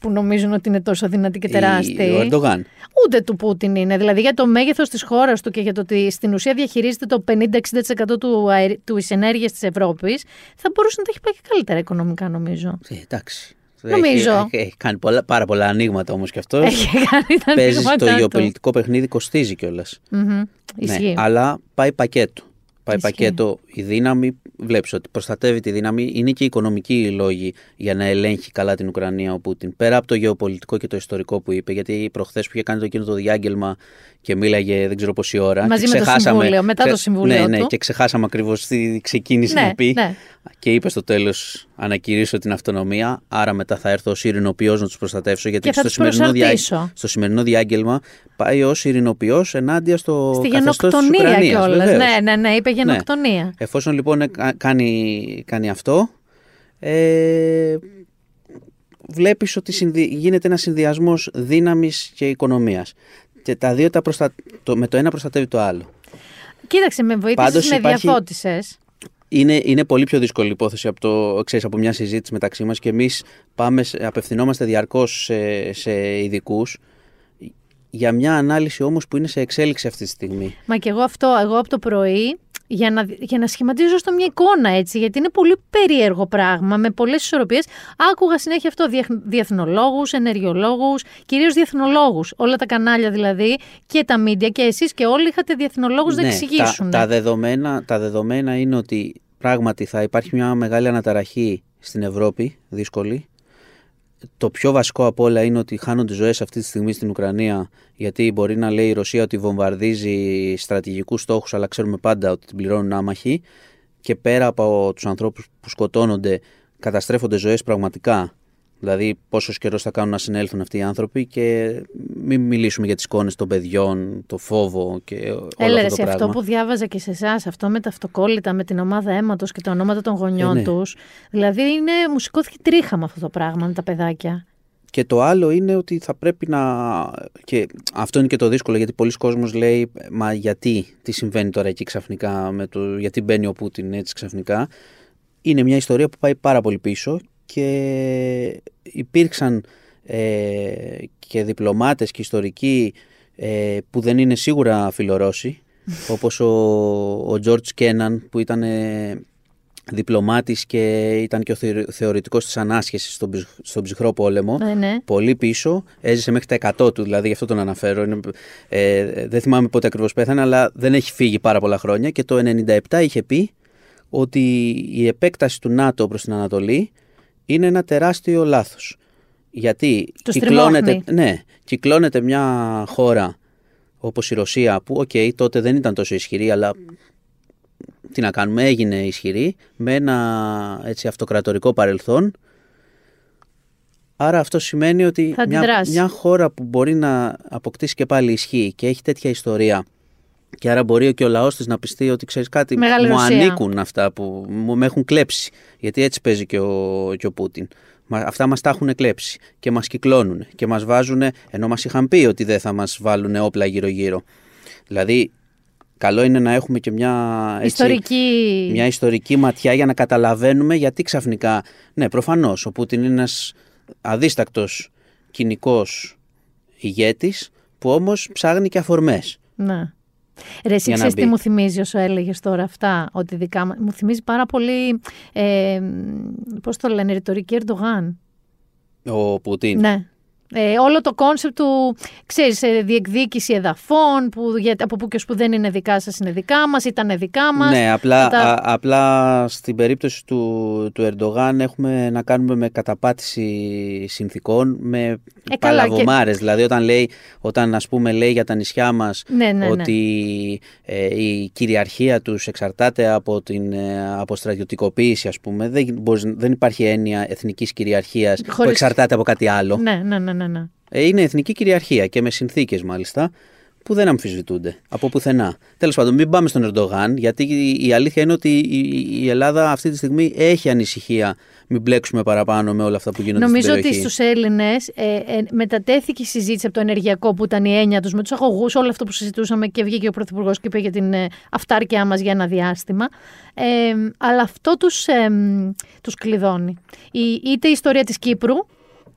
που νομίζουν ότι είναι τόσο δυνατή και τεράστια. Η- Ο Ερντογάν. Ούτε του Πούτιν είναι. Δηλαδή για το μέγεθος της χώρας του και για το ότι στην ουσία διαχειρίζεται το 50-60% του, αερι... του ενέργεια της Ευρώπης, θα μπορούσε να τα έχει πάει και καλύτερα οικονομικά, νομίζω. Ε, εντάξει. Νομίζω. Έχει, έχει, έχει κάνει πολλά, πάρα πολλά ανοίγματα όμως κι αυτός. Έχει κάνει τα Παίζει ανοίγματά το του. γεωπολιτικό παιχνίδι, κοστίζει κιόλας. Μμμ. Ισχύει. Ναι, αλλά πάει πακέτο. Πάει Ισχύει. πακέτο η δύναμη. Βλέπεις ότι προστατεύει τη δύναμη. Είναι και οικονομικοί οι λόγοι για να ελέγχει καλά την Ουκρανία ο Πούτιν. Πέρα από το γεωπολιτικό και το ιστορικό που είπε, γιατί προχθές που είχε κάνει το εκείνο το διάγγελμα και μίλαγε δεν ξέρω πόση ώρα. Μαζί και με το ξεχάσαμε- Συμβούλιο, μετά το Συμβούλιο Ναι, ναι, του. και ξεχάσαμε ακριβώς τι ξεκίνησε Ναι, να πει. ναι. Και είπε στο τέλος ανακηρύσω την αυτονομία. Άρα μετά θα έρθω ως ειρηνοποιός να τους προστατεύσω. Γιατί Και θα στο, τους σημερινό προσαρτήσω. στο σημερινό διάγγελμα πάει ως ειρηνοποιός ενάντια στο Στη καθεστώς της γενοκτονία Ουκρανίας, κιόλας. βεβαίως. Ναι, ναι, ναι, είπε γενοκτονία. Εφόσον λοιπόν ε, κα- κάνει, κάνει αυτό, ε, βλέπεις ότι συνδυ- γίνεται ένας συνδυασμός δύναμης και οικονομίας. Και τα δύο τα προστα... το, με το ένα προστατεύει το άλλο. Κοίταξε, με βοήθησες Πάντως με υπάρχει- διαφώτισες. Είναι, είναι πολύ πιο δύσκολη υπόθεση από, το, ξέρεις, από μια συζήτηση μεταξύ μας και εμείς πάμε, σε- απευθυνόμαστε διαρκώς σε, σε ειδικούς για μια ανάλυση όμως που είναι σε εξέλιξη αυτή τη στιγμή. Μα και εγώ αυτό, εγώ από το πρωί, για να, για να σχηματίζω στο μια εικόνα έτσι, γιατί είναι πολύ περίεργο πράγμα, με πολλές ισορροπίες. Άκουγα συνέχεια αυτό, διεθ- διεθνολόγους, ενεργειολόγους, κυρίως διεθνολόγους. Όλα τα κανάλια δηλαδή και τα μίντια και εσείς και όλοι είχατε διεθνολόγους να Ναι, εξηγήσουν. Τα, τα, δεδομένα, τα δεδομένα είναι ότι πράγματι θα υπάρχει μια μεγάλη αναταραχή στην Ευρώπη, δύσκολη. Το πιο βασικό από όλα είναι ότι χάνονται ζωές αυτή τη στιγμή στην Ουκρανία γιατί μπορεί να λέει η Ρωσία ότι βομβαρδίζει στρατηγικούς στόχους αλλά ξέρουμε πάντα ότι την πληρώνουν άμαχοι και πέρα από τους ανθρώπους που σκοτώνονται καταστρέφονται ζωές πραγματικά. Δηλαδή πόσος καιρός θα κάνουν να συνέλθουν αυτοί οι άνθρωποι και μην μιλήσουμε για τις εικόνες των παιδιών, το φόβο και όλο Έλα ρε, αυτό σε το αυτό πράγμα. που διάβαζα και σε εσάς, αυτό με τα αυτοκόλλητα, με την ομάδα αίματος και τα ονόματα των γονιών Ε, ναι. τους. Δηλαδή είναι, μου σηκώθηκε τρίχα με αυτό το πράγμα με τα παιδάκια. Και το άλλο είναι ότι θα πρέπει να. και αυτό είναι και το δύσκολο γιατί πολλοί κόσμος λέει Μα γιατί, τι συμβαίνει τώρα εκεί ξαφνικά, με το, γιατί μπαίνει ο Πούτιν έτσι ξαφνικά. Είναι μια ιστορία που πάει πάρα πολύ πίσω και υπήρξαν ε, και διπλωμάτες και ιστορικοί ε, που δεν είναι σίγουρα φιλορώσοι όπως ο, ο George Kennan που ήταν ε, διπλωμάτης και ήταν και ο θεω- θεωρητικός της ανάσχεσης στον, ψυ- στον ψυχρό πόλεμο Ναι, ναι. πολύ πίσω, έζησε μέχρι τα 100 του, δηλαδή γι' αυτό τον αναφέρω. Είναι, ε, δεν θυμάμαι πότε ακριβώς πέθανε, αλλά δεν έχει φύγει πάρα πολλά χρόνια και το 97 είχε πει ότι η επέκταση του ΝΑΤΟ προς την Ανατολή είναι ένα τεράστιο λάθος. Γιατί Το κυκλώνεται, στριμώχνει. ναι, κυκλώνεται μια χώρα όπως η Ρωσία που οκ, τότε δεν ήταν τόσο ισχυρή αλλά τι να κάνουμε έγινε ισχυρή με ένα έτσι, αυτοκρατορικό παρελθόν Άρα αυτό σημαίνει ότι Θα μια, αντιδράσει. μια χώρα που μπορεί να αποκτήσει και πάλι ισχύ και έχει τέτοια ιστορία και άρα μπορεί και ο λαός της να πιστεί ότι ξέρεις κάτι Μεγάλη μου Ρωσία. ανήκουν αυτά που μου με έχουν κλέψει γιατί έτσι παίζει και ο, και ο Πούτιν. Μα, αυτά μας τα έχουν κλέψει και μας κυκλώνουν και μας βάζουν ενώ μας είχαν πει ότι δεν θα μας βάλουν όπλα γύρω γύρω. Δηλαδή καλό είναι να έχουμε και μια, έτσι, Ιστορική. μια ιστορική ματιά για να καταλαβαίνουμε γιατί ξαφνικά. Ναι, προφανώς ο Πούτιν είναι ένας αδίστακτος κοινικός ηγέτης που όμως ψάχνει και αφορμές. Ναι. Ρε, εσύ Για να ξέρεις τι μπει. μου θυμίζει όσο έλεγες τώρα αυτά, ότι δικά μα- μου θυμίζει πάρα πολύ, ε, πώς το λένε, ρητορική Ερντογάν. Ο Πούτιν. Ναι. Ε, όλο το concept του, ξέρεις, ε, διεκδίκηση εδαφών, που, για, από που και ως που δεν είναι δικά σας είναι δικά μας, ήταν δικά μας. Ναι, απλά, τα- α- απλά στην περίπτωση του, του Ερντογάν έχουμε να κάνουμε με καταπάτηση συνθήκων, με Ε, καλά, παλαβομάρες. Δηλαδή όταν, λέει, όταν ας πούμε λέει για τα νησιά μας Ναι, ναι, ναι. ότι ε, η κυριαρχία τους εξαρτάται από την ε, αποστρατιωτικοποίηση ας πούμε, δεν, μπορείς- δεν υπάρχει έννοια εθνικής κυριαρχίας που Χωρίς- εξαρτάται από κάτι άλλο. Ναι, ναι, ναι, ναι, ναι. Ε, Είναι εθνική κυριαρχία και με συνθήκες μάλιστα που δεν αμφισβητούνται από πουθενά. Τέλος πάντων, μην πάμε στον Ερντογάν, γιατί η αλήθεια είναι ότι η Ελλάδα αυτή τη στιγμή έχει ανησυχία. Μην μπλέξουμε παραπάνω με όλα αυτά που γίνονται Νομίζω στην ότι περιοχή. στους Έλληνες ε, ε, μετατέθηκε η συζήτηση από το ενεργειακό που ήταν η έννοια τους με τους αγωγούς, όλο αυτό που συζητούσαμε και βγήκε ο Πρωθυπουργός και είπε για την ε, αυτάρκειά μας για ένα διάστημα. Ε, αλλά αυτό τους τους κλειδώνει. Η, είτε η ιστορία της Κύπρου,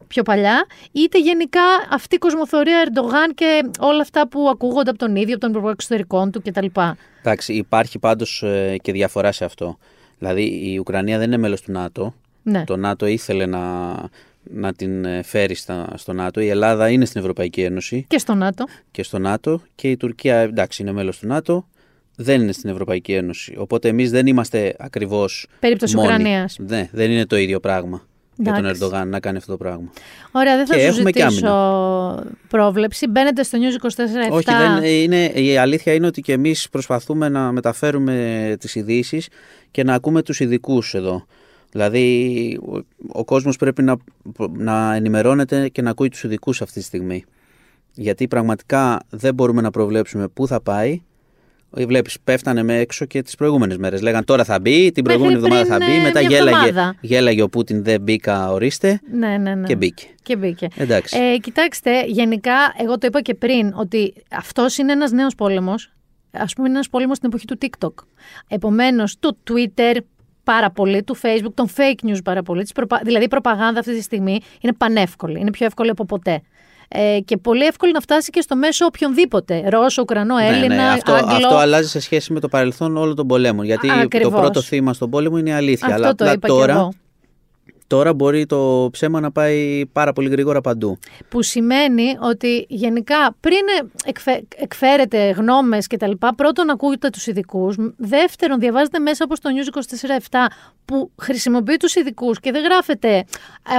πιο παλιά, είτε γενικά αυτή η κοσμοθωρία Ερντογάν και όλα αυτά που ακούγονται από τον ίδιο, από τον Υπουργό Εξωτερικών του κτλ. Εντάξει, υπάρχει πάντως και διαφορά σε αυτό. Δηλαδή, η Ουκρανία δεν είναι μέλος του ΝΑΤΟ. Ναι. Το ΝΑΤΟ ήθελε να, να την ε, φέρει στα, στο ΝΑΤΟ. Η Ελλάδα είναι στην Ευρωπαϊκή Ένωση Και στο ΝΑΤΟ. και στο ΝΑΤΟ και η Τουρκία, εντάξει, είναι μέλος του ΝΑΤΟ, δεν είναι στην Ευρωπαϊκή Ένωση. Οπότε εμείς δεν είμαστε ακριβώς Περίπτωση μόνοι. Ουκρανίας. Ναι, δεν είναι το ίδιο πράγμα για τον Εντάξει. Ερντογάν να κάνει αυτό το πράγμα. Ωραία, δεν θα Και σου έχουμε και ζητήσω πρόβλεψη. Μπαίνετε στο News 24 Όχι, δεν, είναι, η αλήθεια είναι ότι και εμείς προσπαθούμε να μεταφέρουμε τις ειδήσεις και να ακούμε τους ειδικούς εδώ. Δηλαδή, ο, ο κόσμος πρέπει να, να ενημερώνεται και να ακούει τους ειδικούς αυτή τη στιγμή. Γιατί πραγματικά δεν μπορούμε να προβλέψουμε πού θα πάει. Βλέπεις, πέφτανε με έξω και τις προηγούμενες μέρες. Λέγαν τώρα θα μπει, την προηγούμενη πριν, εβδομάδα θα μπει. ε, Μετά μια γέλαγε, εβδομάδα. γέλαγε ο Πούτιν, δεν μπήκα, ορίστε. Ναι, ναι, ναι. Και μπήκε. Και μπήκε. Εντάξει. Ε, κοιτάξτε, γενικά, εγώ το είπα και πριν, ότι αυτός είναι ένας νέος πόλεμος. Α πούμε, είναι ένας πόλεμος στην εποχή του TikTok. Επομένως, του Twitter πάρα πολύ, του Facebook, των fake news πάρα πολύ. της προπα- Δηλαδή, η προπαγάνδα αυτή τη στιγμή είναι πανεύκολη. Είναι πιο εύκολη από ποτέ. Ε, και πολύ εύκολη να φτάσει και στο μέσο οποιονδήποτε. Ρώσο, Ουκρανό, Έλληνα, ναι, ναι, αυτό, Άγγλο. αυτό αλλάζει σε σχέση με το παρελθόν όλων των πολέμων. Γιατί Ακριβώς. το πρώτο θύμα στον πόλεμο είναι η αλήθεια. Αυτό αλλά το απλά είπα τώρα, και εγώ. Τώρα μπορεί το ψέμα να πάει πάρα πολύ γρήγορα παντού. Που σημαίνει ότι γενικά πριν εκφε... εκφέρετε γνώμες και τα λοιπά, πρώτον ακούγεται τους ειδικούς. δεύτερον διαβάζετε μέσα από το News 24-7 που χρησιμοποιεί τους ειδικούς και δεν γράφετε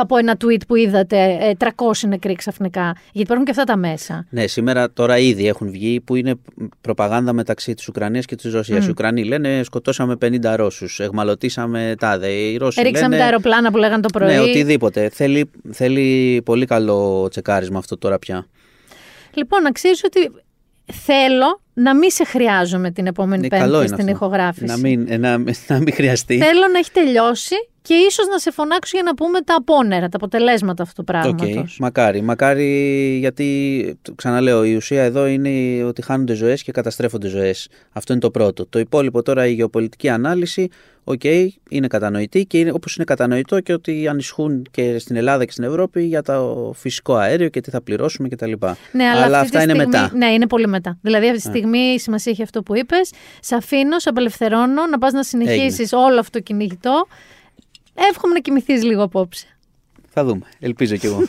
από ένα tweet που είδατε ε, 300 νεκροί ξαφνικά, γιατί υπάρχουν και αυτά τα μέσα. Ναι, σήμερα τώρα ήδη έχουν βγει που είναι προπαγάνδα μεταξύ της Ουκρανίας και της Ρωσίας. Οι Ουκρανοί λένε σκοτώσαμε 50 Ρώσους, εγμαλωτήσαμε τάδε. Οι Ρώσοι Ρίξαμε λένε, τα αεροπλάνα που λέγανε το πρωί. Ναι, οτιδήποτε. Θέλει, θέλει πολύ καλό τσεκάρισμα αυτό τώρα πια. Λοιπόν, να ξέρει ότι θέλω να μην σε χρειάζομαι την επόμενη Ναι, πέμπτη καλό είναι στην αυτό. ηχογράφηση. Να μην, ε, να, να μην χρειαστεί. Θέλω να έχει τελειώσει και ίσως να σε φωνάξω για να πούμε τα απόνερα, τα αποτελέσματα αυτού του ΟΚ, πράγματος. Μακάρι, μακάρι γιατί, το ξαναλέω, η ουσία εδώ είναι ότι χάνονται ζωές και καταστρέφονται ζωές. Αυτό είναι το πρώτο. Το υπόλοιπο τώρα η γεωπολιτική ανάλυση, ΟΚ, είναι κατανοητή και είναι, όπως είναι κατανοητό και ότι ανησυχούν και στην Ελλάδα και στην Ευρώπη για το φυσικό αέριο και τι θα πληρώσουμε κτλ. Ναι, αλλά, αυτή αυτά τη είναι στιγμή, μετά. Ναι, είναι πολύ μετά. Δηλαδή αυτή τη στιγμή η σημασία έχει αυτό που είπες. Σε αφήνω, σε απελευθερώνω, να πας να συνεχίσεις όλο αυτό το κυνηγητό. Εύχομαι να κοιμηθείς λίγο απόψε. Θα δούμε. Ελπίζω κι εγώ.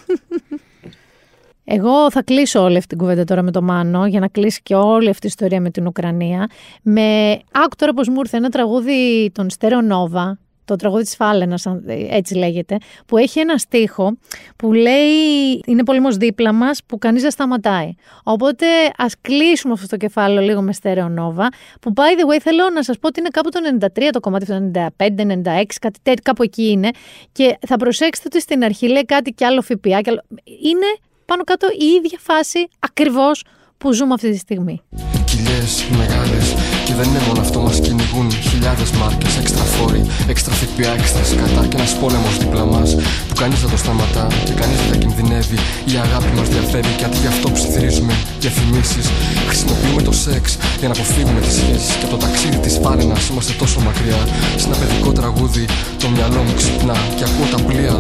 Εγώ θα κλείσω όλη αυτή την κουβέντα τώρα με το Μάνο για να κλείσει και όλη αυτή η ιστορία με την Ουκρανία. Με άκου τώρα πως μου ήρθε ένα τραγούδι των Στέρεο Νόβα, το τραγούδι της Φάλαινας, αν- έτσι λέγεται, που έχει ένα στίχο που λέει είναι πολέμος δίπλα μας που κανείς δεν σταματάει. Οπότε ας κλείσουμε αυτό το κεφάλαιο λίγο με Στέρεο Νόβα, που by the way θέλω να σας πω ότι είναι κάπου το 93 το κομμάτι, το 95-96, κάτι τέτοιο, κάπου εκεί είναι. Και θα προσέξετε ότι στην αρχή λέει κάτι κι άλλο ΦΠΑ. Κι άλλο... Είναι πάνω κάτω η ίδια φάση ακριβώς που ζούμε αυτή τη στιγμή. Κοιλιές μεγάλες και δεν είναι μόνο αυτό μας κυνηγούν Χιλιάδες μάρκες, έξτρα φόροι, έξτρα ΦΠΑ, έξτρα σκατά Και ένας πόλεμος δίπλα μας που κανείς δεν το σταματά Και κανείς δεν τα κινδυνεύει. Η αγάπη μας διαφέρει και αντί γι' αυτό ψιθυρίζουμε διαφημίσεις. Χρησιμοποιούμε το σεξ για να αποφύγουμε τις σχέσεις Και από το ταξίδι της φάλαινας είμαστε τόσο μακριά Σε ένα παιδικό τραγούδι το μυαλό μου ξυπνά Και ακούω τα πλοία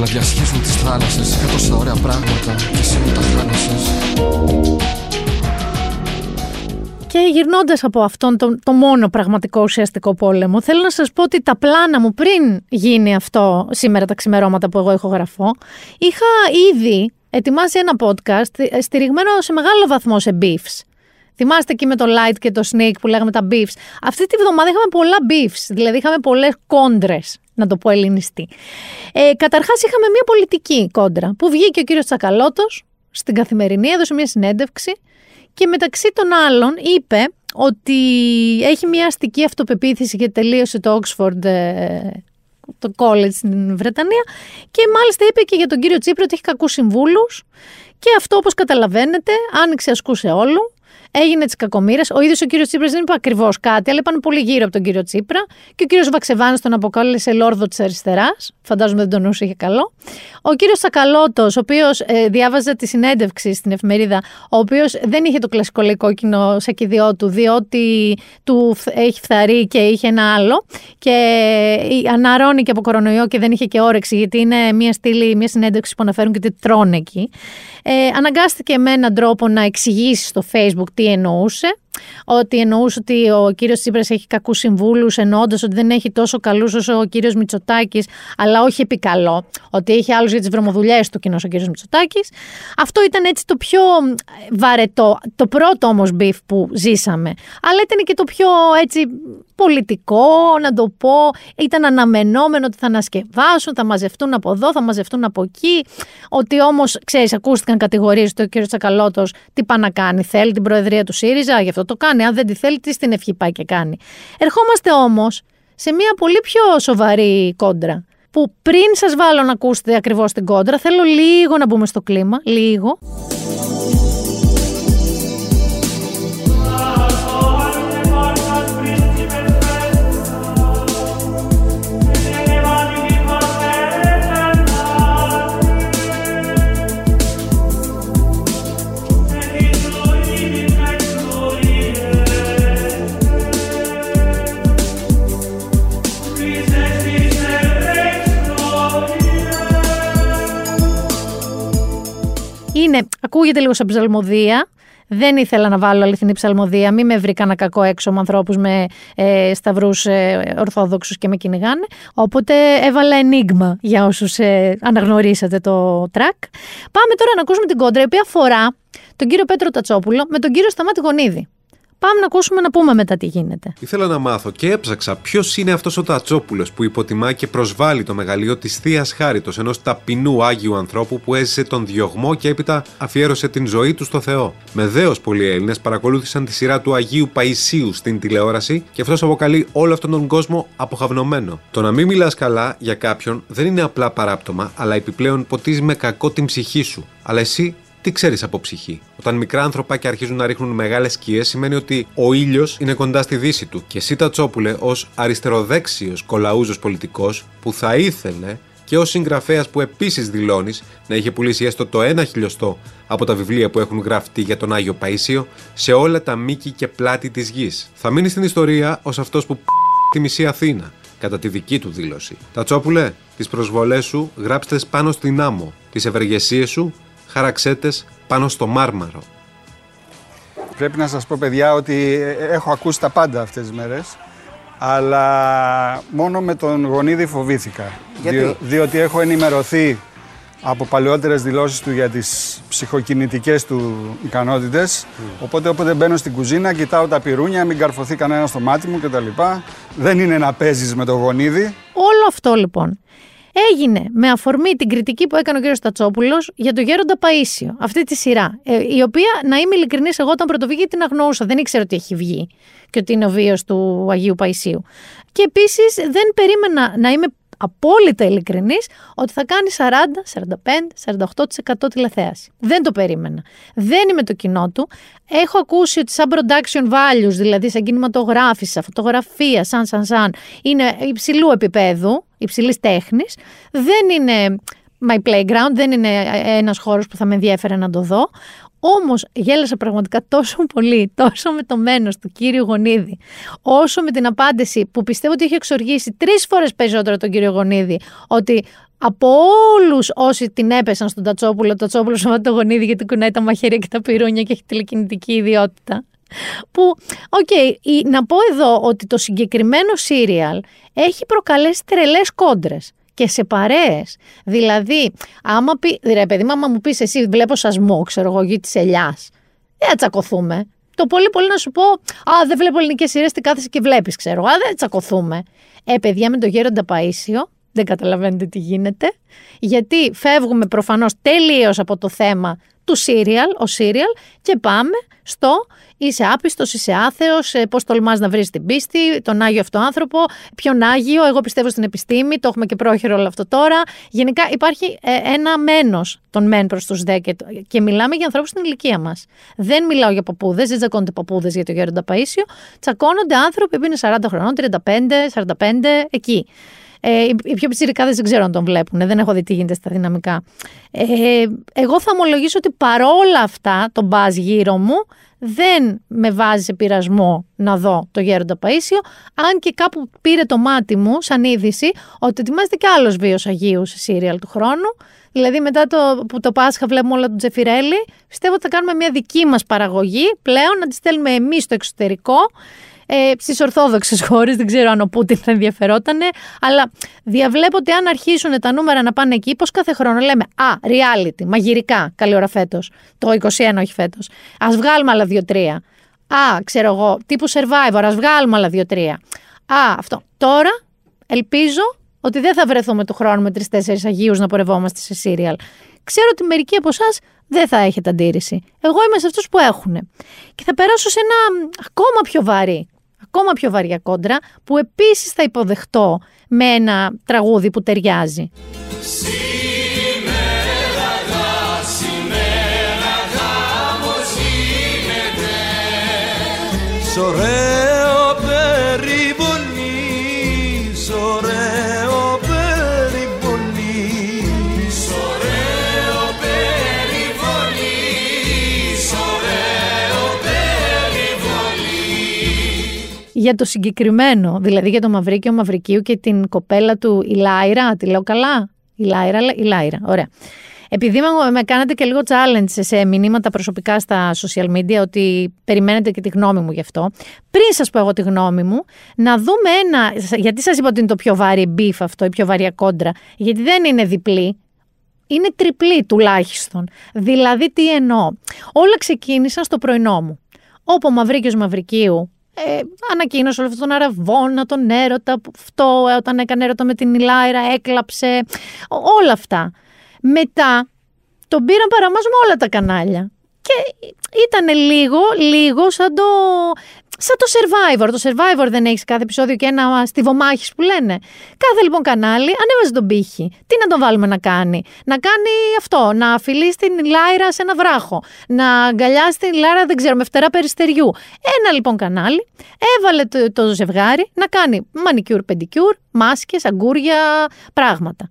να διασχίζουν τις θάλασσες. Για τόσα ωραία πράγματα και εσύ μου τα χάνεσες Και γυρνώντας από αυτόν τον το μόνο πραγματικό ουσιαστικό πόλεμο, θέλω να σας πω ότι τα πλάνα μου πριν γίνει αυτό σήμερα τα ξημερώματα που εγώ έχω γραφώ, είχα ήδη ετοιμάσει ένα podcast ε, στηριγμένο σε μεγάλο βαθμό σε beefs. Θυμάστε εκεί με το Light και το Snake που λέγαμε τα beefs. Αυτή τη βδομάδα είχαμε πολλά beefs, δηλαδή είχαμε πολλές κόντρες, να το πω ελληνιστή. Ε, καταρχάς είχαμε μια πολιτική κόντρα που βγήκε ο κύριος Τσακαλώτος στην Καθημερινή, έδωσε μια συνέντευξη και μεταξύ των άλλων είπε ότι έχει μια αστική αυτοπεποίθηση και τελείωσε το Oxford ε, το college στην Βρετανία. Και μάλιστα είπε και για τον κύριο Τσίπρα ότι έχει κακούς συμβούλους. Και αυτό όπως καταλαβαίνετε άνοιξε ασκούσε όλου έγινε τη κακομοίρα. Ο ίδιος ο κύριος Τσίπρας δεν είπε ακριβώς κάτι, αλλά είπαν πολύ γύρω από τον κύριο Τσίπρα. Και ο κύριος Βαξεβάνης τον αποκάλεσε λόρδο της αριστεράς. Φαντάζομαι δεν τον νούσε είχε καλό. Ο κύριος Τσακαλώτο, ο οποίος ε, διάβαζε τη συνέντευξη στην εφημερίδα, ο οποίος δεν είχε το κλασικό λαϊκόκκινο σακιδιό του, διότι του έχει φθαρεί και είχε ένα άλλο. Και ε, αναρώνει από κορονοϊό και δεν είχε και όρεξη, γιατί είναι μια στήλη, μια συνέντευξη που αναφέρουν και τι τρώνε εκεί. Ε, αναγκάστηκε με έναν τρόπο να εξηγήσει στο Facebook τι εννοούσε ότι εννοούσε ότι ο κύριος Τσίπρας έχει κακούς συμβούλους εννοώντας ότι δεν έχει τόσο καλούς όσο ο κύριος Μητσοτάκης αλλά όχι επικαλό, ότι έχει άλλους για τις βρωμοδουλειές του κοινός ο κύριος Μητσοτάκης. Αυτό ήταν έτσι το πιο βαρετό, το πρώτο όμως beef που ζήσαμε. Αλλά ήταν και το πιο έτσι πολιτικό, να το πω. Ήταν αναμενόμενο ότι θα ανασκευάσουν, θα μαζευτούν από εδώ, θα μαζευτούν από εκεί. Ότι όμως, ξέρεις, ακούστηκαν κατηγορίες ότι ο κύριος Τσακαλώτος τι πάει να κάνει, θέλει την προεδρία του ΣΥΡΙΖΑ, γι' αυτό το κάνει. Αν δεν τη θέλει, τι στην ευχή πάει και κάνει. Ερχόμαστε όμως σε μια πολύ πιο σοβαρή κόντρα. Που πριν σας βάλω να ακούσετε ακριβώς την κόντρα, θέλω λίγο να μπούμε στο κλίμα. Λίγο. Είναι, ακούγεται λίγο σαν ψαλμοδία. Δεν ήθελα να βάλω αληθινή ψαλμοδία. Μην με βρει κανένα κακό έξω με ανθρώπους με ε, σταυρούς ε, ορθόδοξους και με κυνηγάνε. Οπότε έβαλα ενίγμα για όσους ε, αναγνωρίσατε το τρακ. Πάμε τώρα να ακούσουμε την κόντρα, η οποία αφορά τον κύριο Πέτρο Τατσόπουλο με τον κύριο Σταμάτη Γονίδη. Πάμε να ακούσουμε να πούμε μετά τι γίνεται. Ήθελα να μάθω και έψαξα ποιος είναι αυτός ο Τατσόπουλος που υποτιμά και προσβάλλει το μεγαλείο της Θείας Χάριτος, ενός ταπεινού Άγιου ανθρώπου που έζησε τον διωγμό και έπειτα αφιέρωσε την ζωή του στο Θεό. Με δέος πολλοί Έλληνες παρακολούθησαν τη σειρά του Αγίου Παϊσίου στην τηλεόραση και αυτός αποκαλεί όλο αυτόν τον κόσμο αποχαυνωμένο. Το να μην μιλάς καλά για κάποιον δεν είναι απλά παράπτωμα, αλλά επιπλέον ποτίζεις με κακό την ψυχή σου. Αλλά εσύ τι ξέρεις από ψυχή; Όταν μικρά ανθρωπάκια αρχίζουν να ρίχνουν μεγάλες σκιές, σημαίνει ότι ο ήλιος είναι κοντά στη δύση του. Και εσύ, Τατσόπουλε, ως αριστεροδέξιος κολαούζος πολιτικός, που θα ήθελε και ως συγγραφέας που επίσης δηλώνεις να είχε πουλήσει έστω το ένα χιλιοστό από τα βιβλία που έχουν γραφτεί για τον Άγιο Παίσιο σε όλα τα μήκη και πλάτη της γης. Θα μείνει στην ιστορία ως αυτός που τη μισή Αθήνα, κατά τη δική του δήλωση. Τατσόπουλε, τις προσβολές σου γράψτε πάνω στην άμμο, τις ευεργεσίες σου χαραξέτες πάνω στο μάρμαρο. Πρέπει να σας πω παιδιά ότι έχω ακούσει τα πάντα αυτές τις μέρες αλλά μόνο με τον Γονίδη φοβήθηκα. Γιατί; διότι έχω ενημερωθεί από παλαιότερες δηλώσεις του για τις ψυχοκινητικές του ικανότητες. Οπότε όποτε μπαίνω στην κουζίνα κοιτάω τα πυρούνια, μην καρφωθεί κανένα στο μάτι μου κτλ. Δεν είναι να παίζεις με το γονίδι. Όλο αυτό λοιπόν έγινε με αφορμή την κριτική που έκανε ο κ. Στατσόπουλος για το Γέροντα Παίσιο, αυτή τη σειρά. Ε, η οποία, να είμαι ειλικρινής, εγώ όταν πρωτοβγήκε την αγνοούσα. Δεν ήξερα ότι έχει βγει και ότι είναι ο βίος του Αγίου Παϊσίου. Και επίσης δεν περίμενα να είμαι απόλυτα ειλικρινής ότι θα κάνει 40, 45, 48% τηλεθέαση. Δεν το περίμενα. Δεν είμαι το κοινό του. Έχω ακούσει ότι σαν production values, δηλαδή σαν κινηματογράφηση, σαν φωτογραφία, σαν σαν σαν, είναι υψηλού επίπεδου, υψηλής τέχνης. Δεν είναι my playground, δεν είναι ένας χώρος που θα με ενδιέφερε να το δω. Όμως γέλασα πραγματικά τόσο πολύ, τόσο με το μένο του κύριου Γονίδη, όσο με την απάντηση που πιστεύω ότι έχει εξοργήσει τρεις φορές περισσότερο τον κύριο Γονίδη, ότι από όλους όσοι την έπεσαν στον Τατσόπουλο, το Τατσόπουλος σωμάτω το γονίδι γιατί κουνάει τα μαχαίρια και τα πυρούνια και έχει τηλεκινητική ιδιότητα. Που, οκ, okay, να πω εδώ ότι το συγκεκριμένο σύριαλ έχει προκαλέσει τρελές κόντρες και σε παρέες. Δηλαδή, άμα πει, ρε παιδί, άμα μου πεις εσύ, βλέπω σασμό, ξέρω εγώ, γη της ελιάς, δεν θα τσακωθούμε. Το πολύ πολύ να σου πω, Α, δεν βλέπω ελληνικές σειρές, τι κάθεσαι και βλέπεις, ξέρω. Α, δεν τσακωθούμε. Ε, παιδιά, με το γέροντα Παίσιο, δεν καταλαβαίνετε τι γίνεται. Γιατί φεύγουμε προφανώς τελείως από το θέμα του serial, ο serial και πάμε στο είσαι άπιστος, είσαι άθεος, ε, πώς τολμάς να βρεις την πίστη, τον Άγιο αυτό άνθρωπο, ποιον Άγιο, εγώ πιστεύω στην επιστήμη, το έχουμε και πρόχειρο όλο αυτό τώρα. Γενικά υπάρχει ε, ένα μένος των μεν προς τους δε και, και μιλάμε για ανθρώπους στην ηλικία μας. Δεν μιλάω για παππούδες, δεν τσακώνονται παππούδες για το Γέροντα Παΐσιο, τσακώνονται άνθρωποι που είναι 40 χρονών, 35, 45, εκεί. Ε, οι πιο πιτσιρικάδες δεν ξέρω αν τον βλέπουν, δεν έχω δει τι γίνεται στα δυναμικά. Ε, εγώ θα ομολογήσω ότι παρόλα αυτά, τον μπάζ γύρω μου, δεν με βάζει σε πειρασμό να δω το Γέροντα Παΐσιο, αν και κάπου πήρε το μάτι μου σαν είδηση ότι ετοιμάζεται και άλλος βίος Αγίου σε σύριαλ του χρόνου. Δηλαδή μετά το, που το Πάσχα βλέπουμε όλα του Τζεφιρέλη, πιστεύω ότι θα κάνουμε μια δική μας παραγωγή πλέον, να τη στέλνουμε εμείς στο εξωτερικό ε, στι Ορθόδοξες χώρες. Δεν ξέρω αν ο Πούτιν θα ενδιαφερόταν. Αλλά διαβλέπω ότι αν αρχίσουν τα νούμερα να πάνε εκεί, πώς κάθε χρόνο λέμε Α, reality, μαγειρικά, καλή ώρα φέτος. Το 21, όχι φέτος. Α βγάλουμε άλλα δύο-τρία. Α, ξέρω εγώ, τύπου survivor, ας βγάλουμε άλλα δύο-τρία. Α, αυτό. Τώρα ελπίζω ότι δεν θα βρεθούμε του χρόνου με τρει-τέσσερι Αγίους να πορευόμαστε σε σύριαλ. Ξέρω ότι μερικοί από εσάς δεν θα έχετε αντίρρηση. Εγώ είμαι σε αυτούς που έχουν. Και θα περάσω σε ένα ακόμα πιο βαρύ ακόμα πιο βαριά κόντρα που επίσης θα υποδεχτώ με ένα τραγούδι που ταιριάζει. Για το συγκεκριμένο, δηλαδή για το Μαυρίκιο Μαυρικίου και την κοπέλα του η Λάιρα, τη λέω καλά, η Λάιρα, η Λάιρα, ωραία. Επειδή με κάνατε και λίγο challenge σε μηνύματα προσωπικά στα social media ότι περιμένετε και τη γνώμη μου γι' αυτό, πριν σας πω εγώ τη γνώμη μου, να δούμε ένα, γιατί σας είπα ότι είναι το πιο βαρύ beef αυτό, η πιο βαριά κόντρα, γιατί δεν είναι διπλή, είναι τριπλή τουλάχιστον. Δηλαδή τι εννοώ; Όλα ξεκίνησαν στο πρωινό μου. Όπου ο Μαυρίκιος Μαυρικίου ε, ανακοίνωσε όλο αυτόν τον αραβόνα, τον έρωτα, αυτό όταν έκανε έρωτα με την Ιλάιρα, έκλαψε, όλα αυτά. Μετά τον πήραν παραμάζω με όλα τα κανάλια. Και ήταν λίγο, λίγο σαν το, σαν το Survivor. Το Survivor δεν έχεις κάθε επεισόδιο και ένα στιβομάχης που λένε. Κάθε λοιπόν κανάλι ανέβαζε τον πύχη. Τι να τον βάλουμε να κάνει; Να κάνει αυτό. Να φιλεί την Λάιρα σε ένα βράχο. Να αγκαλιάσει την Λάιρα, δεν ξέρω, με φτερά περιστεριού. Ένα λοιπόν κανάλι έβαλε το, το ζευγάρι να κάνει μανικιούρ, πεντικιούρ, μάσκες, αγκούρια, πράγματα.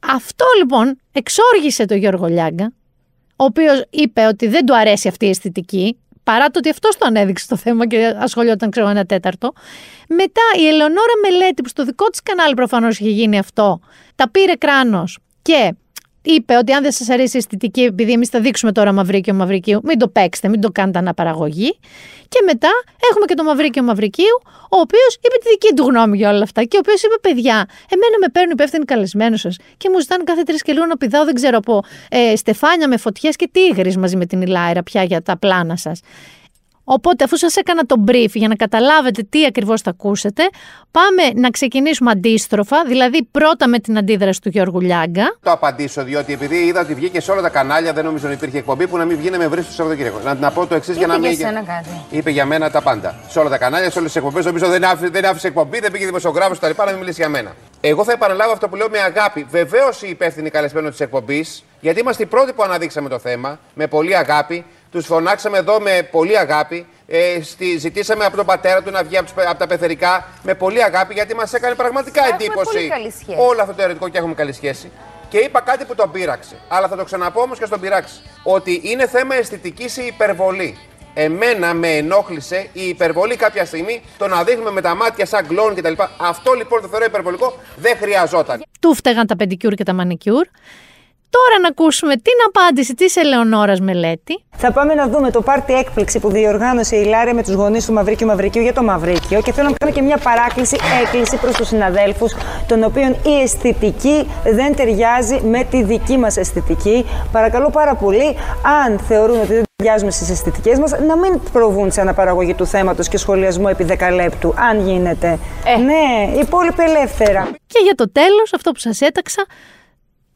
Αυτό λοιπόν εξόργισε το Γιώργο Λιάγκα, ο οποίος είπε ότι δεν του αρέσει αυτή η αισθητική, παρά το ότι αυτός το ανέδειξε το θέμα και ασχολιόταν, ξέρω, ένα τέταρτο. Μετά η Ελεονόρα Μελέτη, που στο δικό της κανάλι προφανώς είχε γίνει αυτό, τα πήρε κράνος και είπε ότι αν δεν σας αρέσει η αισθητική, επειδή εμείς θα δείξουμε τώρα Μαυρίκιο Μαυρικίου, μην το παίξετε, μην το κάνετε αναπαραγωγή. Και μετά έχουμε και το Μαυρίκιο Μαυρικίου, ο οποίος είπε τη δική του γνώμη για όλα αυτά. Και ο οποίος είπε: Παιδιά, εμένα με παίρνουν υπεύθυνοι καλεσμένους σας και μου ζητάνε κάθε τρεις και λίγο να πηδάω, δεν ξέρω από ε, στεφάνια με φωτιές και τίγρη μαζί με την Ηλάιρα πια για τα πλάνα σας. Οπότε, αφού σας έκανα το brief για να καταλάβετε τι ακριβώς θα ακούσετε, πάμε να ξεκινήσουμε αντίστροφα, δηλαδή πρώτα με την αντίδραση του Γιώργου Λιάγκα. Το απαντήσω, διότι επειδή είδα ότι βγήκε σε όλα τα κανάλια, δεν νομίζω να υπήρχε εκπομπή που να μην βγει να με βρει στο Σαββατοκύριακο. Να, να πω το εξής για να μην. Για κάτι. Είπε για μένα τα πάντα. Σε όλα τα κανάλια, σε όλες τις εκπομπές. Νομίζω δεν άφησε, δεν άφησε εκπομπή, δεν πήγε δημοσιογράφος κτλ. να μην μιλήσει για μένα. Εγώ θα επαναλάβω αυτό που λέω με αγάπη. Βεβαίως η υπεύθυνη καλεσμένο της εκπομπής, γιατί είμαστε οι πρώτοι που αναδείξαμε το θέμα με πολύ αγάπη. Τους φωνάξαμε εδώ με πολύ αγάπη. Ε, στη, ζητήσαμε από τον πατέρα του να βγει από, από τα πεθερικά με πολύ αγάπη γιατί μας έκανε πραγματικά έχουμε εντύπωση πολύ καλή σχέση. όλο αυτό το ερωτικό και έχουμε καλή σχέση. Και είπα κάτι που τον πείραξε. Αλλά θα το ξαναπώ όμως κι ας τον πειράξει. Ότι είναι θέμα αισθητικής η υπερβολή. Εμένα με ενόχλησε η υπερβολή κάποια στιγμή το να δείχνουμε με τα μάτια σαν κλόουν κτλ. Αυτό λοιπόν το θεωρώ υπερβολικό δεν χρειαζόταν. Του φταίγαν τα πεντικιούρ και τα μανικιούρ. Τώρα να ακούσουμε την απάντηση της Ελεονόρας Μελέτη. Θα πάμε να δούμε το πάρτι έκπληξη που διοργάνωσε η Ιλάειρα με τους γονείς του Μαυρίκιου Μαυρικίου για το Μαυρίκιο και θέλω να κάνω και μια παράκληση, έκκληση προς τους συναδέλφους, των οποίων η αισθητική δεν ταιριάζει με τη δική μας αισθητική. Παρακαλώ πάρα πολύ, αν θεωρούν ότι δεν ταιριάζουμε στις αισθητικές μας, να μην προβούν σε αναπαραγωγή του θέματος και σχολιασμό επί δεκαλέπτου, αν γίνεται. Ε. Ναι, υπόλοιπη ελεύθερα. Και για το τέλος, αυτό που σας έταξα,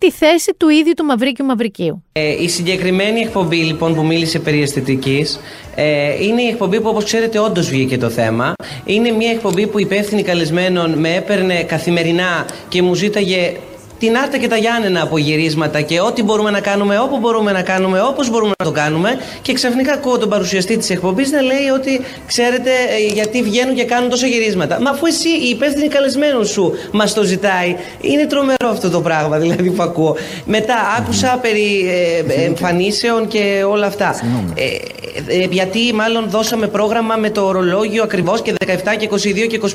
τη θέση του ίδιου του Μαυρίκιου Μαυρικίου. Ε, η συγκεκριμένη εκπομπή λοιπόν που μίλησε περί αισθητικής ε, είναι η εκπομπή που όπως ξέρετε όντως βγήκε το θέμα. Είναι μια εκπομπή που υπεύθυνη καλεσμένων με έπαιρνε καθημερινά και μου ζήταγε την Άρτα και τα Γιάννενα από γυρίσματα και ό,τι μπορούμε να κάνουμε, όπου μπορούμε να κάνουμε, όπως μπορούμε να το κάνουμε. Και ξαφνικά ακούω τον παρουσιαστή της εκπομπής να λέει ότι ξέρετε ε, γιατί βγαίνουν και κάνουν τόσα γυρίσματα. Μα αφού εσύ η υπεύθυνη καλεσμένο σου μας το ζητάει, είναι τρομερό αυτό το πράγμα δηλαδή που ακούω. Μετά άκουσα περί ε, εμφανίσεων και όλα αυτά. Ε, ε, γιατί μάλλον δώσαμε πρόγραμμα με το ορολόγιο ακριβώς και 17 και 22 και 25.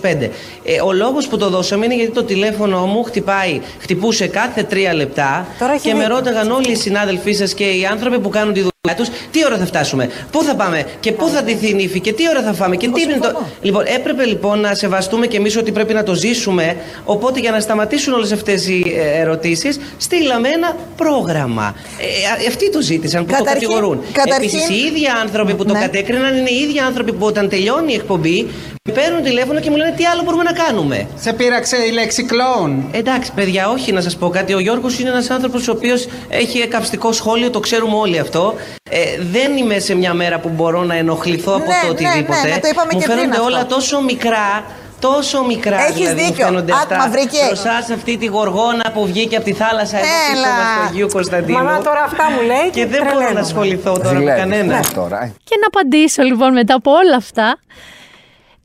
Ε, ο λόγος που το δώσαμε είναι γιατί το τηλέφωνο μου χτυπάει, χτυπούσε κάθε τρία λεπτά και με ρώταγαν όλοι οι συνάδελφοί σας και οι άνθρωποι που κάνουν τη δουλειά τους τι ώρα θα φτάσουμε, πού θα πάμε και πού θα ντυθεί η νύφη και τι ώρα θα φάμε και τι είναι το. Λοιπόν, έπρεπε λοιπόν να σεβαστούμε και εμείς ότι πρέπει να το ζήσουμε. Οπότε για να σταματήσουν όλες αυτές οι ε, ερωτήσεις, στείλαμε ένα πρόγραμμα. Ε, ε, αυτοί το ζήτησαν που Καταρχήν- το κατηγορούν. καταρχήν- Επίσης, οι ίδιοι άνθρωποι που το Ναι. κατέκριναν είναι οι ίδιοι άνθρωποι που όταν τελειώνει η εκπομπή με παίρνουν τηλέφωνο και μου λένε τι άλλο μπορούμε να κάνουμε; Σε πείραξε η λέξη κλόουν. Εντάξει, παιδιά, όχι να σας πω κάτι. Ο Γιώργος είναι ένας άνθρωπος ο οποίος έχει εκαυστικό σχόλιο, το ξέρουμε όλοι αυτό. Ε, δεν είμαι σε μια μέρα που μπορώ να ενοχληθώ από Ναι, το ναι, οτιδήποτε. ναι, ναι, το είπαμε μου και πριν φαίνονται αυτό. όλα τόσο μικρά. Τόσο μικρά Έχεις δηλαδή μου δίκιο. φαίνονται Άκου, αυτά Μαυρικέ. μπροστά σε αυτή τη γοργόνα που βγήκε από τη θάλασσα εδώ πίσω Έλα. μας στο Αγίου Κωνσταντίνου. Μαμά, τώρα αυτά μου λέει και και δεν μπορώ να τρελαίνομαι. ασχοληθώ τώρα με κανένα. τώρα. Και να απαντήσω λοιπόν μετά από όλα αυτά.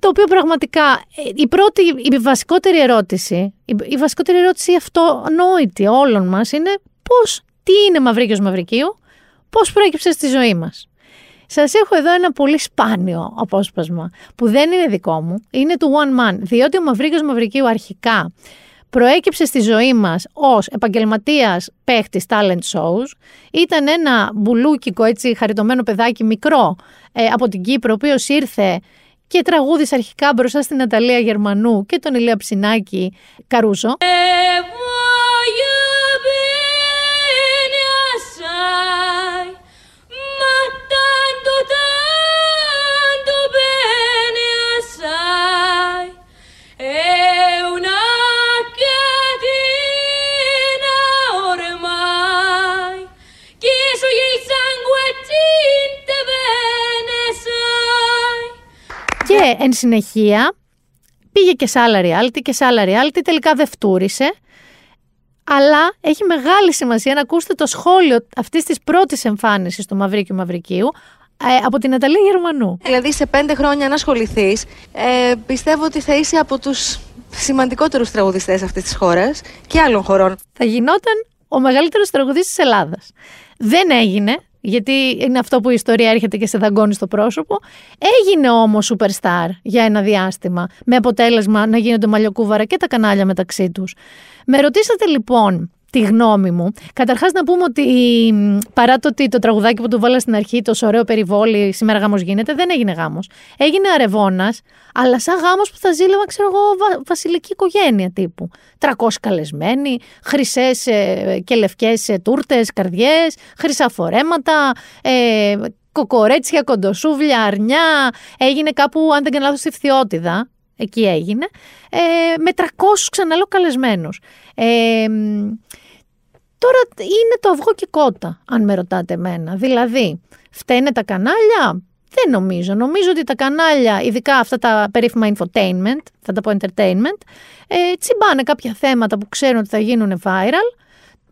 Το οποίο πραγματικά ε, η πρώτη, η βασικότερη ερώτηση, η, η βασικότερη ερώτηση αυτονόητη όλων μας είναι πώς, τι είναι Μαυρίκιος Μαυρικίου, πώς προέκυψε στη ζωή μας. Σας έχω εδώ ένα πολύ σπάνιο απόσπασμα που δεν είναι δικό μου, είναι του One Man, διότι ο Μαυρίκιος Μαυρικίου αρχικά προέκυψε στη ζωή μας ως επαγγελματίας παίχτης talent shows. Ήταν ένα μπουλούκικο έτσι χαριτωμένο παιδάκι μικρό ε, από την Κύπρο, ο οποίος ήρθε και τραγούδισε αρχικά μπροστά στην Ναταλία Γερμανού και τον Ηλία Ψινάκη Καρούσο. Και εν συνεχεία πήγε και σε άλλα reality και σε άλλα reality, τελικά δεν φτούρισε. Αλλά έχει μεγάλη σημασία να ακούσετε το σχόλιο αυτής της πρώτης εμφάνισης του Μαυρίκιου Μαυρικίου ε, από την Ναταλία Γερμανού. Δηλαδή σε πέντε χρόνια αν ασχοληθείς, ε, πιστεύω ότι θα είσαι από τους σημαντικότερους τραγουδιστές αυτής της χώρας και άλλων χωρών. Θα γινόταν ο μεγαλύτερος τραγουδιστής της Ελλάδας. Δεν έγινε, γιατί είναι αυτό που η ιστορία έρχεται και σε δαγκώνει στο πρόσωπο. Έγινε όμως superstar για ένα διάστημα, με αποτέλεσμα να γίνονται μαλλιοκούβαρα και τα κανάλια μεταξύ τους. Με ρωτήσατε λοιπόν τη γνώμη μου. Καταρχάς, να πούμε ότι μ, παρά το ότι το τραγουδάκι που του βάλα στην αρχή, το ωραίο περιβόλι, σήμερα γάμος γίνεται, δεν έγινε γάμος. Έγινε αρεβόνα, αλλά σαν γάμος που θα ζήλευα, ξέρω εγώ, βα- βασιλική οικογένεια τύπου. 300 καλεσμένοι, χρυσές και λευκές τούρτες, καρδιές, χρυσά φορέματα, ε, κοκορέτσια, κοντοσούβλια, αρνιά. Έγινε κάπου, αν δεν κάνω λάθος, στη Φθιώτιδα. Εκεί έγινε. Ε, με 300 ξαναλέω καλεσμένους. Ε, μ, Τώρα είναι το αυγό και κότα, αν με ρωτάτε εμένα. Δηλαδή, φταίνε τα κανάλια; Δεν νομίζω. Νομίζω ότι τα κανάλια, ειδικά αυτά τα περίφημα infotainment, θα τα πω entertainment, ε, τσιμπάνε κάποια θέματα που ξέρουν ότι θα γίνουν viral,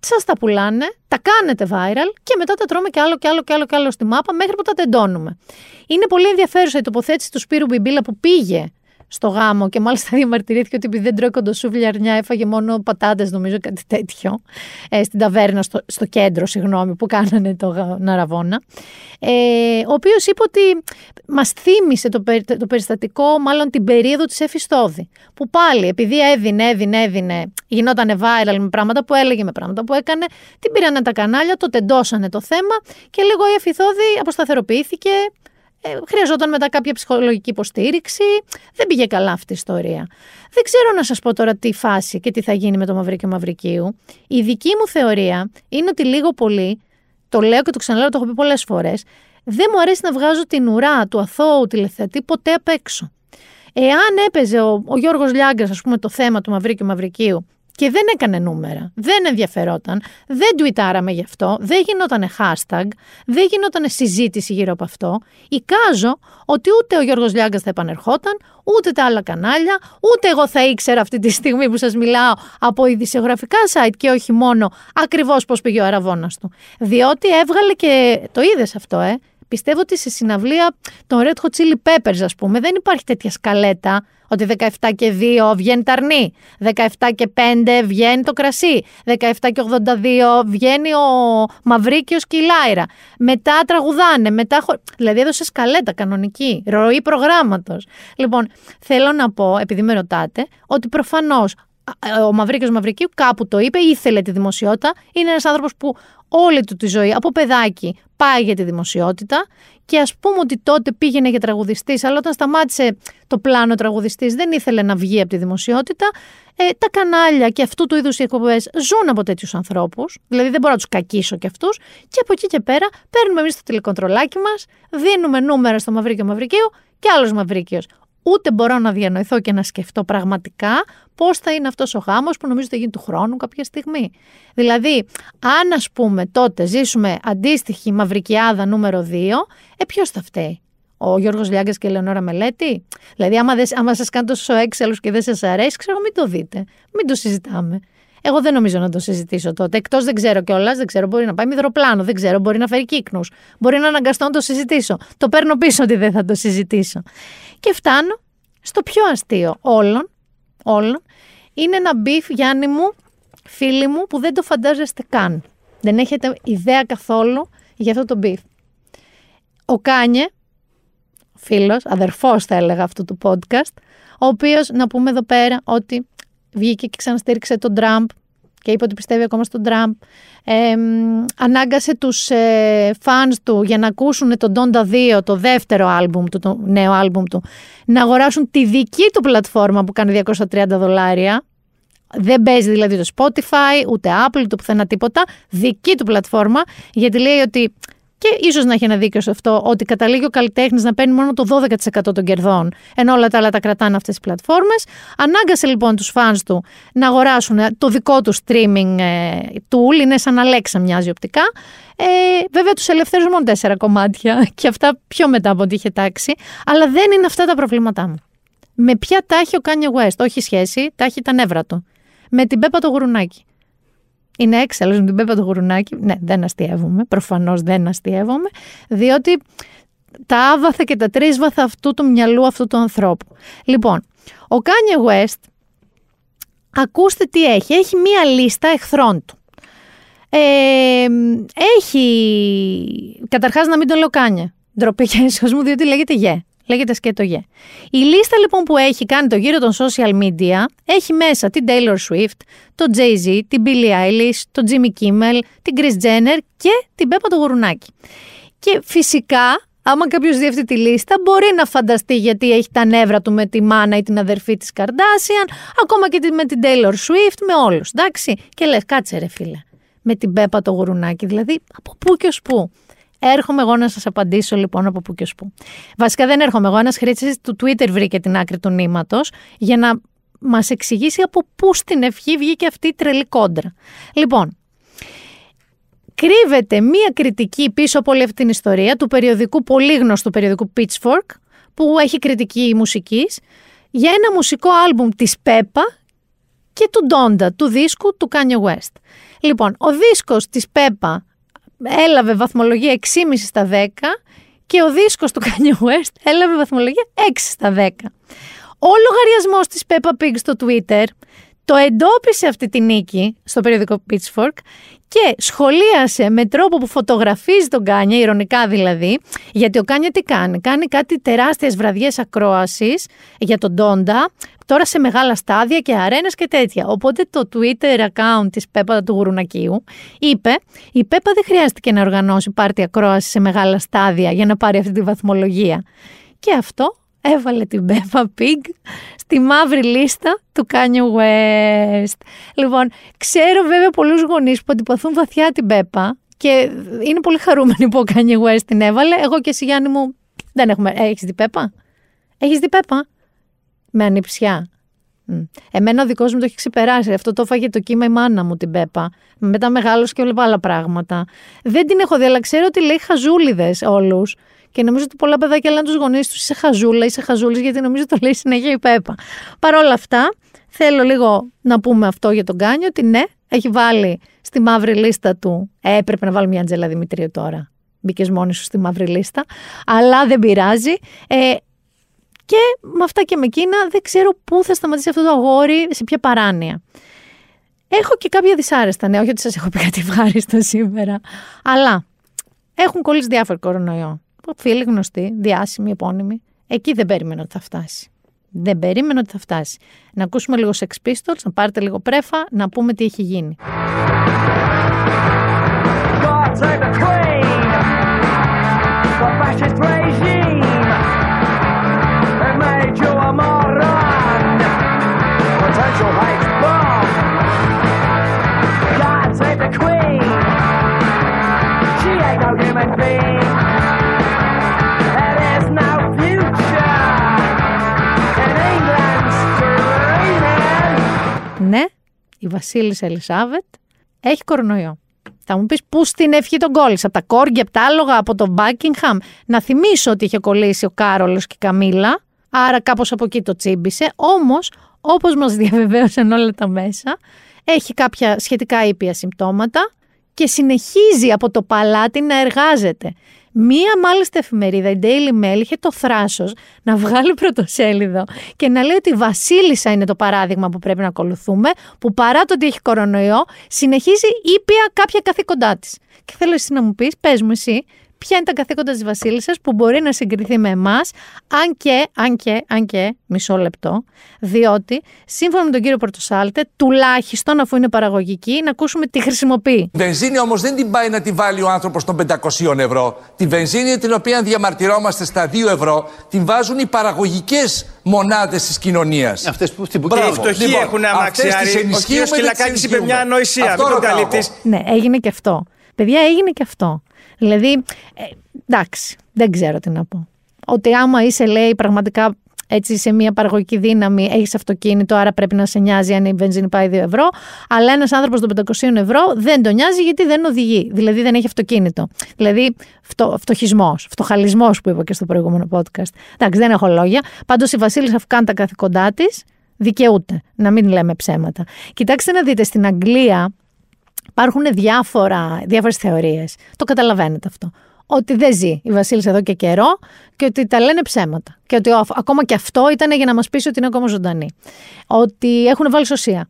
σας τα πουλάνε, τα κάνετε viral και μετά τα τρώμε κι άλλο κι άλλο κι άλλο κι άλλο στη μάπα μέχρι που τα τεντώνουμε. Είναι πολύ ενδιαφέρουσα η τοποθέτηση του Σπύρου Μπιμπίλα που πήγε στο γάμο και μάλιστα διαμαρτυρήθηκε ότι επειδή δεν τρώει κοντοσούβλια αρνιά έφαγε μόνο πατάτες, νομίζω κάτι τέτοιο, ε, στην ταβέρνα στο, στο κέντρο, συγγνώμη, που κάνανε το γα- ναραβόνα. Ε, ο οποίος είπε ότι μας θύμισε το, περι- το περιστατικό, μάλλον την περίοδο της Εφιστόδη. Που πάλι, επειδή έδινε, έδινε, έδινε, γινόταν viral με πράγματα που έλεγε, με πράγματα που έκανε, την πήρανε τα κανάλια, το τεντώσανε το θέμα και λίγο η Εφηθόδη αποσταθεροποιήθηκε, ε, χρειαζόταν μετά κάποια ψυχολογική υποστήριξη. Δεν πήγε καλά αυτή η ιστορία. Δεν ξέρω να σας πω τώρα τι φάση και τι θα γίνει με το Μαυρίκιο Μαυρικίου. Η δική μου θεωρία είναι ότι λίγο πολύ, το λέω και το ξαναλέω, το έχω πει πολλές φορές, δεν μου αρέσει να βγάζω την ουρά του αθώου τηλεθεατή ποτέ απ' έξω. Εάν έπαιζε ο, ο Γιώργος Λιάγκρας, ας πούμε, το θέμα του Μαυρίκιου Μαυρικίου και δεν έκανε νούμερα, δεν ενδιαφερόταν, δεν τουιτάραμε γι' αυτό, δεν γινόταν hashtag, δεν γινόταν συζήτηση γύρω από αυτό. Εικάζω ότι ούτε ο Γιώργος Λιάγκας θα επανερχόταν, ούτε τα άλλα κανάλια, ούτε εγώ θα ήξερα αυτή τη στιγμή που σας μιλάω από ειδησιογραφικά site και όχι μόνο ακριβώς πώς πήγε ο αραβώνας του. Διότι έβγαλε και το είδες αυτό, ε. Πιστεύω ότι σε συναυλία των Red Hot Chili Peppers, ας πούμε, δεν υπάρχει τέτοια σκαλέτα ότι 17 και 2 βγαίνει τα αρνή, 17 και 5 βγαίνει το κρασί, 17 και 82 βγαίνει ο Μαυρίκιος και η Λάιρα. Μετά τραγουδάνε, μετά... Δηλαδή έδωσε σκαλέτα κανονική, ροή προγράμματος. Λοιπόν, θέλω να πω, επειδή με ρωτάτε, ότι προφανώς ο Μαυρίκιος Μαυρικίου κάπου το είπε, ήθελε τη δημοσιότητα, είναι ένας άνθρωπος που όλη του τη ζωή από παιδάκι πάει για τη δημοσιότητα. Και ας πούμε ότι τότε πήγαινε για τραγουδιστής αλλά όταν σταμάτησε το πλάνο τραγουδιστής δεν ήθελε να βγει από τη δημοσιότητα. Ε, τα κανάλια και αυτού του είδους οι εκπομπές ζουν από τέτοιους ανθρώπους. Δηλαδή δεν μπορώ να τους κακίσω και αυτούς. Και από εκεί και πέρα παίρνουμε εμείς το τηλεκοντρολάκι μας δίνουμε νούμερα στο Μαυρίκιο Μαυρικίου και άλλος Μαυρίκιος ούτε μπορώ να διανοηθώ και να σκεφτώ πραγματικά πώς θα είναι αυτός ο γάμος που νομίζω θα γίνει του χρόνου κάποια στιγμή. Δηλαδή, αν ας πούμε τότε ζήσουμε αντίστοιχη μαυρικιάδα νούμερο 2, ε, ποιος θα φταίει; Ο Γιώργος Λιάγκας και η Ελεονόρα Μελέτη; Δηλαδή, άμα, άμα σας κάνει τόσο έξαλλους και δεν σας αρέσει, ξέρω, μην το δείτε. Μην το συζητάμε. Εγώ δεν νομίζω να το συζητήσω τότε. Εκτός δεν ξέρω κιόλας, δεν ξέρω, μπορεί να πάει μυδροπλάνο, δεν ξέρω, μπορεί να φέρει κύκνους. Μπορεί να αναγκαστώ να το συζητήσω. Το παίρνω πίσω ότι δεν θα το συζητήσω. Και φτάνω στο πιο αστείο όλων, όλων. Είναι ένα beef, Γιάννη μου, φίλοι μου, που δεν το φαντάζεστε καν. Δεν έχετε ιδέα καθόλου για αυτό το beef. Ο Kanye, φίλος, αδερφός θα έλεγα αυτού του podcast, ο οποίος, να πούμε εδώ πέρα, ότι βγήκε και ξαναστήριξε τον Τραμπ και είπε ότι πιστεύει ακόμα στον Τραμπ. Ε, ανάγκασε τους ε, fans του για να ακούσουν τον Donda 2, το δεύτερο άλμπουμ του, το νέο άλμπουμ του, να αγοράσουν τη δική του πλατφόρμα που κάνει 230 δολάρια. Δεν παίζει δηλαδή το Spotify, ούτε Apple, ούτε πουθενά τίποτα. Δική του πλατφόρμα, γιατί λέει ότι και ίσως να έχει ένα δίκιο σε αυτό ότι καταλήγει ο καλλιτέχνης να παίρνει μόνο το 12% των κερδών, ενώ όλα τα άλλα τα κρατάνε αυτές τις πλατφόρμες. Ανάγκασε λοιπόν τους fans του να αγοράσουν το δικό του streaming ε, tool, είναι σαν Alexa μοιάζει οπτικά. Ε, βέβαια τους ελευθέρωσε μόνο τέσσερα κομμάτια και αυτά πιο μετά από ό,τι είχε τάξει. Αλλά δεν είναι αυτά τα προβλήματά μου. Με ποια τα έχει ο Kanye West, όχι σχέση, τα έχει τα νεύρα του. Με την Πέπα το γουρουνάκι είναι έξαλλος με την Πέπα το γουρουνάκι. Ναι, δεν αστείευομαι. Προφανώς δεν αστείευομαι. Διότι τα άβαθα και τα τρίσβαθα αυτού του μυαλού αυτού του ανθρώπου. Λοιπόν, ο Kanye West, ακούστε τι έχει. Έχει μία λίστα εχθρών του. Ε, έχει, καταρχάς να μην το λέω Κάνια, ντροπή και μου, διότι λέγεται γε. Λέγεται σκέτο γε. Η λίστα λοιπόν που έχει κάνει το γύρο των social media έχει μέσα την Taylor Swift, τον Jay-Z, την Billie Eilish, τον Jimmy Kimmel, την Kris Jenner και την Πέπα το Γουρουνάκι. Και φυσικά, άμα κάποιος δει αυτή τη λίστα, μπορεί να φανταστεί γιατί έχει τα νεύρα του με τη μάνα ή την αδερφή της Kardashian, ακόμα και με την Taylor Swift, με όλους. Εντάξει. Και λες, κάτσε ρε φίλε. Με την Πέπα το Γουρουνάκι. Δηλαδή, από πού και ως πού. Έρχομαι εγώ να σας απαντήσω λοιπόν από πού και ως πού. Βασικά δεν έρχομαι εγώ. Ένας χρήστης του Twitter βρήκε την άκρη του νήματος για να μας εξηγήσει από πού στην ευχή βγήκε αυτή η τρελή κόντρα. Λοιπόν, κρύβεται μία κριτική πίσω από όλη αυτή την ιστορία του περιοδικού, πολύ γνωστού περιοδικού Pitchfork, που έχει κριτική μουσικής, για ένα μουσικό άλμπουμ της Πέπα και του Ντόντα, του δίσκου του Kanye West. Λοιπόν, ο δίσκος της Πέπα έλαβε βαθμολογία 6,5 στα 10 και ο δίσκος του Kanye West έλαβε βαθμολογία 6 στα 10. Ο λογαριασμός της Peppa Pig στο Twitter το εντόπισε αυτή τη νίκη στο περιοδικό Pitchfork και σχολίασε με τρόπο που φωτογραφίζει τον Κάνια, ηρωνικά δηλαδή, γιατί ο Κάνια τι κάνει, κάνει κάτι τεράστιες βραδιές ακρόασης για τον Ντόντα, τώρα σε μεγάλα στάδια και αρένες και τέτοια. Οπότε το Twitter account της Πέπα του Γουρουνακίου είπε η Πέπα δεν χρειάστηκε να οργανώσει πάρτι ακρόαση σε μεγάλα στάδια για να πάρει αυτή τη βαθμολογία. Και αυτό έβαλε την Peppa Pig στη μαύρη λίστα του Kanye West. Λοιπόν, ξέρω βέβαια πολλούς γονείς που αντιπαθούν βαθιά την Peppa και είναι πολύ χαρούμενοι που ο Kanye West την έβαλε. Εγώ και εσύ Γιάννη μου δεν έχουμε... Έχεις δει Peppa? Έχεις δει Peppa? Με ανιψιά. Μμ. Εμένα ο δικός μου το έχει ξεπεράσει. Αυτό το έφαγε το κύμα η μάνα μου την Πέπα. Μετά μεγάλο και όλα άλλα πράγματα. Δεν την έχω δει, αλλά ξέρω ότι λέει χαζούλιδες όλους. Και νομίζω ότι πολλά παιδάκια λένε του γονείς τους είσαι χαζούλα, είσαι χαζούλης, γιατί νομίζω το λέει συνέχεια η Πέπα. Παρ' όλα αυτά, θέλω λίγο να πούμε αυτό για τον Κάνιο, ότι ναι, έχει βάλει στη μαύρη λίστα του. Ε, έπρεπε να βάλει μια Αντζέλα Δημητρίου τώρα. Μπήκες μόνη σου στη μαύρη λίστα. Αλλά δεν πειράζει. Ε, και με αυτά και με εκείνα δεν ξέρω πού θα σταματήσει αυτό το αγόρι, σε ποια παράνοια. Έχω και κάποια δυσάρεστα νέα, όχι ότι σας έχω πει κάτι ευχάριστο σήμερα. Αλλά έχουν κολλήσει διάφοροι κορονοϊό. Φίλοι γνωστοί, διάσημοι, επώνυμοι. Εκεί δεν περίμενα ότι θα φτάσει. Δεν περίμενα ότι θα φτάσει. Να ακούσουμε λίγο Sex Pistols, να πάρετε λίγο πρέφα, να πούμε τι έχει γίνει. God η Βασίλισσα Ελισάβετ έχει κορονοϊό. Θα μου πεις πού στην ευχή τον κόλλησε, από τα κόργκια, από τα άλογα, από τον Buckingham. Να θυμίσω ότι είχε κολλήσει ο Κάρολος και η Καμίλα, άρα κάπως από εκεί το τσίμπησε. Όμως, όπως μας διαβεβαίωσαν όλα τα μέσα, έχει κάποια σχετικά ήπια συμπτώματα και συνεχίζει από το παλάτι να εργάζεται. Μία μάλιστα εφημερίδα, η Daily Mail, είχε το θράσος να βγάλει πρωτοσέλιδο και να λέει ότι η Βασίλισσα είναι το παράδειγμα που πρέπει να ακολουθούμε, που παρά το ότι έχει κορονοϊό, συνεχίζει ήπια κάποια καθήκοντά της. Και θέλω εσύ να μου πεις, πες μου εσύ, ποια είναι τα καθήκοντα της Βασίλισσας που μπορεί να συγκριθεί με εμάς, αν και, αν και, αν και, μισό λεπτό, διότι, σύμφωνα με τον κύριο Πορτοσάλτε, τουλάχιστον αφού είναι παραγωγική, να ακούσουμε τι χρησιμοποιεί. Βενζίνη όμως δεν την πάει να τη βάλει ο άνθρωπος των 500 ευρώ. Τη βενζίνη την οποία διαμαρτυρόμαστε στα 2 ευρώ την βάζουν οι παραγωγικές μονάδες της κοινωνίας. Αυτές που στην Και οι φτωχοί έχουν αμαξιάρι. Ο κύριος Κυλακάκης είπε μια ανοησία. Μην τον καλύπτεις. Ναι, έγινε και αυτό. Παιδιά, έγινε και αυτό. Δηλαδή, ε, εντάξει, δεν ξέρω τι να πω. Ότι άμα είσαι, λέει, πραγματικά έτσι σε μια παραγωγική δύναμη, έχεις αυτοκίνητο, άρα πρέπει να σε νοιάζει αν η βενζίνη πάει 2 ευρώ. Αλλά ένας άνθρωπος των 500 ευρώ δεν τον νοιάζει γιατί δεν οδηγεί. Δηλαδή δεν έχει αυτοκίνητο. Δηλαδή φτω, φτωχισμός, φτωχαλισμός που είπα και στο προηγούμενο podcast. Εντάξει, δεν έχω λόγια. Πάντως η Βασίλισσα, αφού κάνει τα καθηκοντά της, δικαιούται. Να μην λέμε ψέματα. Κοιτάξτε να δείτε, στην Αγγλία υπάρχουν διάφορα, διάφορες θεωρίες. Το καταλαβαίνετε αυτό. Ότι δεν ζει η Βασίλισσα εδώ και καιρό και ότι τα λένε ψέματα. Και ότι ο- ακόμα και αυτό ήταν για να μας πείσει ότι είναι ακόμα ζωντανή. Ότι έχουν βάλει σωσία.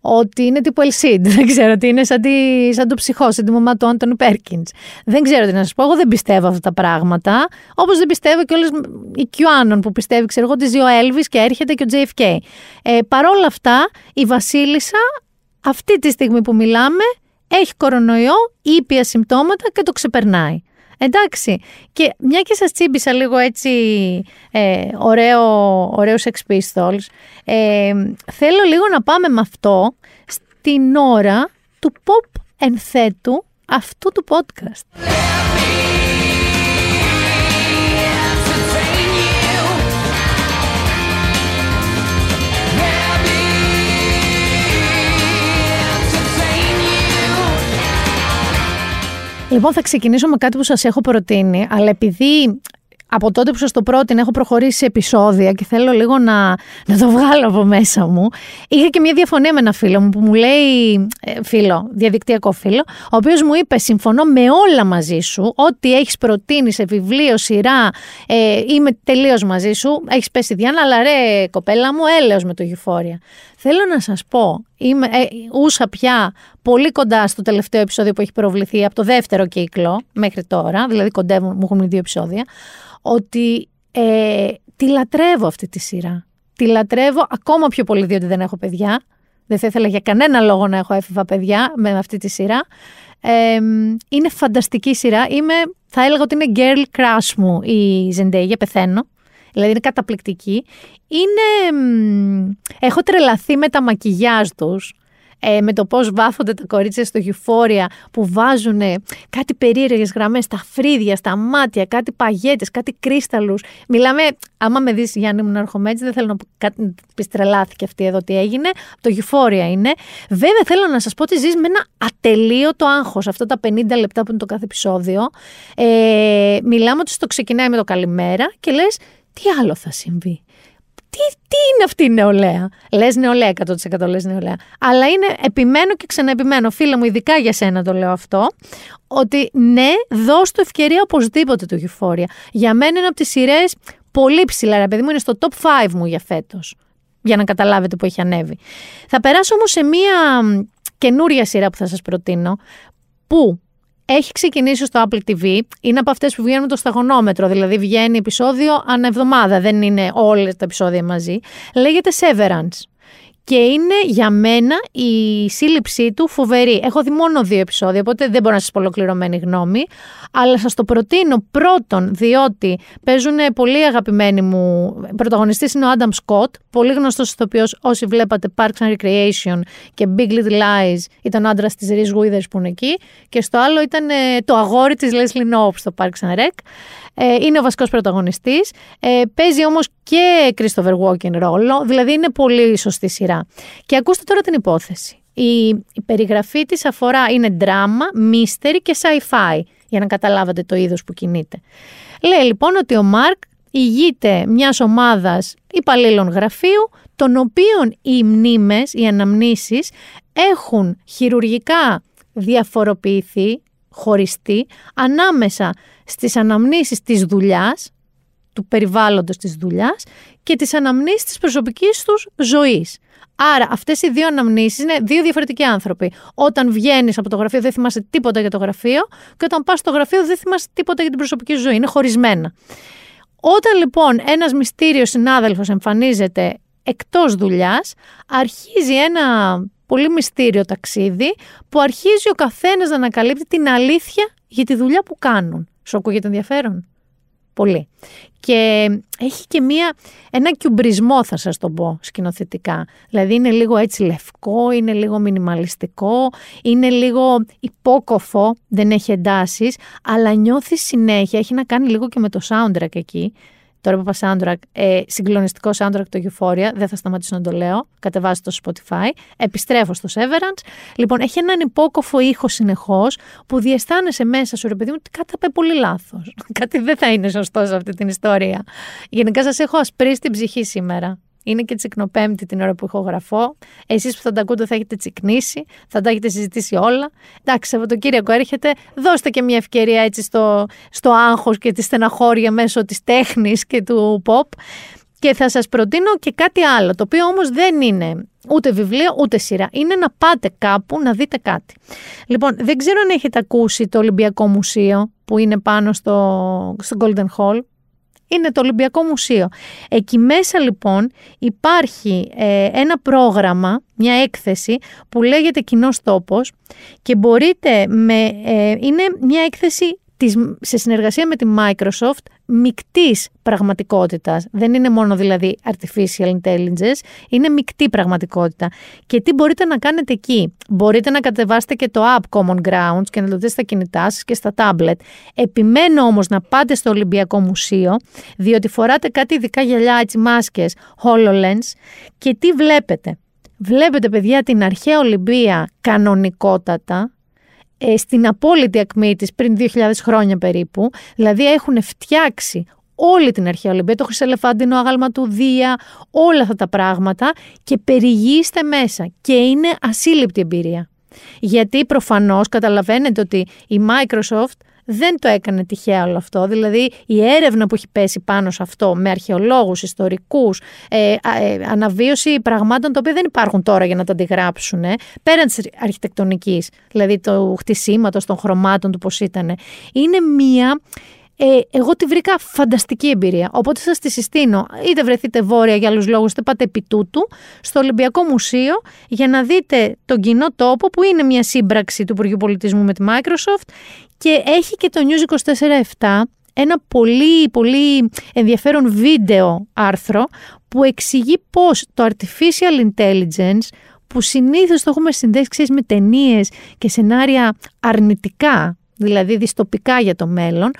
Ότι είναι τύπου Ελσίντ. Δεν ξέρω ότι είναι σαν, τη, σαν το ψυχό, σαν τη μαμά του Άντωνι Πέρκινς. Δεν ξέρω τι να σας πω. Εγώ δεν πιστεύω αυτά τα πράγματα. Όπως δεν πιστεύω και όλες οι QAnon που πιστεύει, ξέρω εγώ, ότι ζει ο Έλβη και έρχεται και ο JFK. Ε, Παρ' όλα αυτά, η Βασίλισσα αυτή τη στιγμή που μιλάμε έχει κορονοϊό, ήπια συμπτώματα και το ξεπερνάει. Εντάξει. Και μια και σας τσίμπησα λίγο έτσι ε, ωραίο, ωραίο Sex Pistols, ε, θέλω λίγο να πάμε με αυτό στην ώρα του pop ενθέτου αυτού του podcast. Λοιπόν, θα ξεκινήσω με κάτι που σας έχω προτείνει, αλλά επειδή από τότε που σας το πρότεινα έχω προχωρήσει σε επεισόδια και θέλω λίγο να, να το βγάλω από μέσα μου. Είχα και μια διαφωνία με ένα φίλο μου που μου λέει, ε, φίλο, διαδικτυακό φίλο, ο οποίος μου είπε συμφωνώ με όλα μαζί σου, ό,τι έχεις προτείνει σε βιβλίο, σειρά, ε, είμαι τελείως μαζί σου, έχεις πέσει Διάννα, αλλά ρε κοπέλα μου, έλεος με το Euphoria. Θέλω να σας πω, είμαι, ε, ούσα πια πολύ κοντά στο τελευταίο επεισόδιο που έχει προβληθεί από το δεύτερο κύκλο μέχρι τώρα, δηλαδή κοντεύουν, μου έχουν μείνει δύο επεισόδια, ότι ε, τη λατρεύω αυτή τη σειρά. Τη λατρεύω ακόμα πιο πολύ διότι δεν έχω παιδιά. Δεν θα ήθελα για κανένα λόγο να έχω έφηβα παιδιά με αυτή τη σειρά. Ε, είναι φανταστική σειρά. Είμαι, θα έλεγα ότι είναι girl crush μου η Ζεντέγια, πεθαίνω. Δηλαδή είναι καταπληκτική. Είναι, μ, έχω τρελαθεί με τα μακιγιάζ τους. ε, με το πώς βάφονται τα κορίτσια στο Euphoria που βάζουν κάτι περίεργες γραμμές στα φρύδια, στα μάτια, κάτι παγέτες, κάτι κρίσταλου. Μιλάμε, άμα με δεις Γιάννη μου να έρχομαι έτσι, δεν θέλω να πεις τρελάθηκε αυτή εδώ τι έγινε. Το Euphoria είναι. Βέβαια, θέλω να σας πω ότι ζεις με ένα ατελείωτο άγχος. Αυτό τα 50 λεπτά που είναι το κάθε επεισόδιο. Ε, μιλάμε ότι στο ξεκινάει με το καλημέρα και λες, τι άλλο θα συμβεί; Τι, τι είναι αυτή η νεολαία; Λες νεολαία, 100% λες νεολαία. Αλλά είναι επιμένω και ξαναεπιμένω. Φίλε μου, ειδικά για σένα το λέω αυτό. Ότι ναι, δώσ' του ευκαιρία οπωσδήποτε του Euphoria. Για μένα είναι από τις σειρές πολύ ψηλά, ρε παιδί μου, είναι στο top 5 μου για φέτος. Για να καταλάβετε που έχει ανέβει. Θα περάσω όμως σε μία καινούρια σειρά που θα σας προτείνω. Που έχει ξεκινήσει στο Apple TV. Είναι από αυτές που βγαίνουν το σταγονόμετρο, δηλαδή βγαίνει επεισόδιο ανά εβδομάδα, δεν είναι όλα τα επεισόδια μαζί. Λέγεται Severance και είναι για μένα η σύλληψή του φοβερή. Έχω δει μόνο δύο επεισόδια, οπότε δεν μπορώ να σας πω ολοκληρωμένη γνώμη. Αλλά σας το προτείνω πρώτον, διότι παίζουν πολύ αγαπημένοι μου. Πρωταγωνιστής είναι ο Άνταμ Σκοτ, πολύ γνωστός ηθοποιός όσοι βλέπατε Parks and Recreation και Big Little Lies. Ήταν ο άντρας της Reese Withers που είναι εκεί. Και στο άλλο ήταν ε, το αγόρι της Leslie Knope στο Parks and Rec. Ε, είναι ο βασικός πρωταγωνιστής. Ε, παίζει όμως και Christopher Walken ρόλο, δηλαδή είναι πολύ σωστή σειρά. Και ακούστε τώρα την υπόθεση. Η, η περιγραφή της αφορά, είναι δράμα, mystery και sci-fi, για να καταλάβετε το είδος που κινείται. Λέει λοιπόν ότι ο Μάρκ ηγείται μιας ομάδας υπαλλήλων γραφείου, των οποίων οι μνήμες, οι αναμνήσεις έχουν χειρουργικά διαφοροποιηθεί, χωριστεί, ανάμεσα στις αναμνήσεις της δουλειάς, του περιβάλλοντος της δουλειάς και τις αναμνήσεις της προσωπικής τους ζωής. Άρα αυτές οι δύο αναμνήσεις είναι δύο διαφορετικοί άνθρωποι. Όταν βγαίνεις από το γραφείο δεν θυμάσαι τίποτα για το γραφείο και όταν πας στο γραφείο δεν θυμάσαι τίποτα για την προσωπική ζωή. Είναι χωρισμένα. Όταν λοιπόν ένας μυστήριος συνάδελφος εμφανίζεται εκτός δουλειάς, αρχίζει ένα πολύ μυστήριο ταξίδι που αρχίζει ο καθένας να ανακαλύπτει την αλήθεια για τη δουλειά που κάνουν. Σου ακούγεται ενδιαφέρον; Πολύ. Και έχει και μία, ένα κιουμπρισμό θα σας το πω σκηνοθετικά. Δηλαδή είναι λίγο έτσι λευκό, είναι λίγο μινιμαλιστικό, είναι λίγο υπόκοφο, δεν έχει εντάσεις, αλλά νιώθεις συνέχεια, έχει να κάνει λίγο και με το soundtrack εκεί, Τώρα είπα soundtrack, ε, συγκλονιστικό soundtrack το Euphoria, δεν θα σταματήσω να το λέω, κατεβάζω το Spotify, επιστρέφω στο Severance. Λοιπόν, έχει έναν υπόκοφο ήχο συνεχώς που διαισθάνεσαι μέσα σου, ρε παιδί μου, ότι κάτι θα πάει πολύ λάθος. κάτι δεν θα είναι σωστός σε αυτή την ιστορία. Γενικά σας έχω ασπρίσει την ψυχή σήμερα. Είναι και τσικνοπέμπτη την ώρα που ηχογραφώ. Εσείς που θα τα ακούτε θα έχετε τσικνήσει, θα τα έχετε συζητήσει όλα. Εντάξει, Σαββατοκύριακο έρχεται. Δώστε και μια ευκαιρία έτσι στο, στο άγχος και τη στεναχώρια μέσω της τέχνης και του pop. Και θα σας προτείνω και κάτι άλλο, το οποίο όμως δεν είναι ούτε βιβλίο ούτε σειρά. Είναι να πάτε κάπου να δείτε κάτι. Λοιπόν, δεν ξέρω αν έχετε ακούσει το Ολυμπιακό Μουσείο που είναι πάνω στο, στο Golden Hall είναι το Ολυμπιακό Μουσείο. Εκεί μέσα λοιπόν υπάρχει ε, ένα πρόγραμμα, μια έκθεση που λέγεται κοινός τόπος και μπορείτε με, ε, είναι μια έκθεση σε συνεργασία με τη Microsoft μικτής πραγματικότητας. Δεν είναι μόνο δηλαδή artificial intelligence, είναι μεικτή πραγματικότητα. Και τι μπορείτε να κάνετε εκεί; Μπορείτε να κατεβάσετε και το app Common Grounds και να το δείτε στα κινητά σας και στα tablet. Επιμένω όμως να πάτε στο Ολυμπιακό Μουσείο, διότι φοράτε κάτι ειδικά γυαλιά, έτσι μάσκες, HoloLens και τι βλέπετε; Βλέπετε παιδιά την αρχαία Ολυμπία κανονικότατα, ε, στην απόλυτη ακμή της πριν 2.000 χρόνια περίπου. Δηλαδή έχουν φτιάξει όλη την αρχαία Ολυμπία, το χρυσελεφάντινο άγαλμα του Δία, όλα αυτά τα πράγματα και περιηγείστε μέσα και είναι ασύλληπτη εμπειρία. Γιατί προφανώς καταλαβαίνετε ότι η Microsoft δεν το έκανε τυχαία όλο αυτό. Δηλαδή η έρευνα που έχει πέσει πάνω σε αυτό με αρχαιολόγους, ιστορικούς, ε, ε, αναβίωση πραγμάτων τα οποία δεν υπάρχουν τώρα για να τα αντιγράψουν, ε, πέραν της αρχιτεκτονικής, δηλαδή του χτισήματος, των χρωμάτων του πώς ήταν. Είναι μία ε, εγώ τη βρήκα φανταστική εμπειρία. Οπότε σας τη συστήνω, είτε βρεθείτε βόρεια για άλλους λόγους, είτε πάτε επί τούτου, στο Ολυμπιακό Μουσείο για να δείτε τον κοινό τόπο που είναι μια σύμπραξη του Υπουργείου Πολιτισμού με τη Microsoft και έχει και το News 24-7 ένα πολύ πολύ ενδιαφέρον βίντεο άρθρο που εξηγεί πώς το artificial intelligence που συνήθως το έχουμε συνδέσει ξέρεις, με ταινίες και σενάρια αρνητικά, δηλαδή διστοπικά για το μέλλον,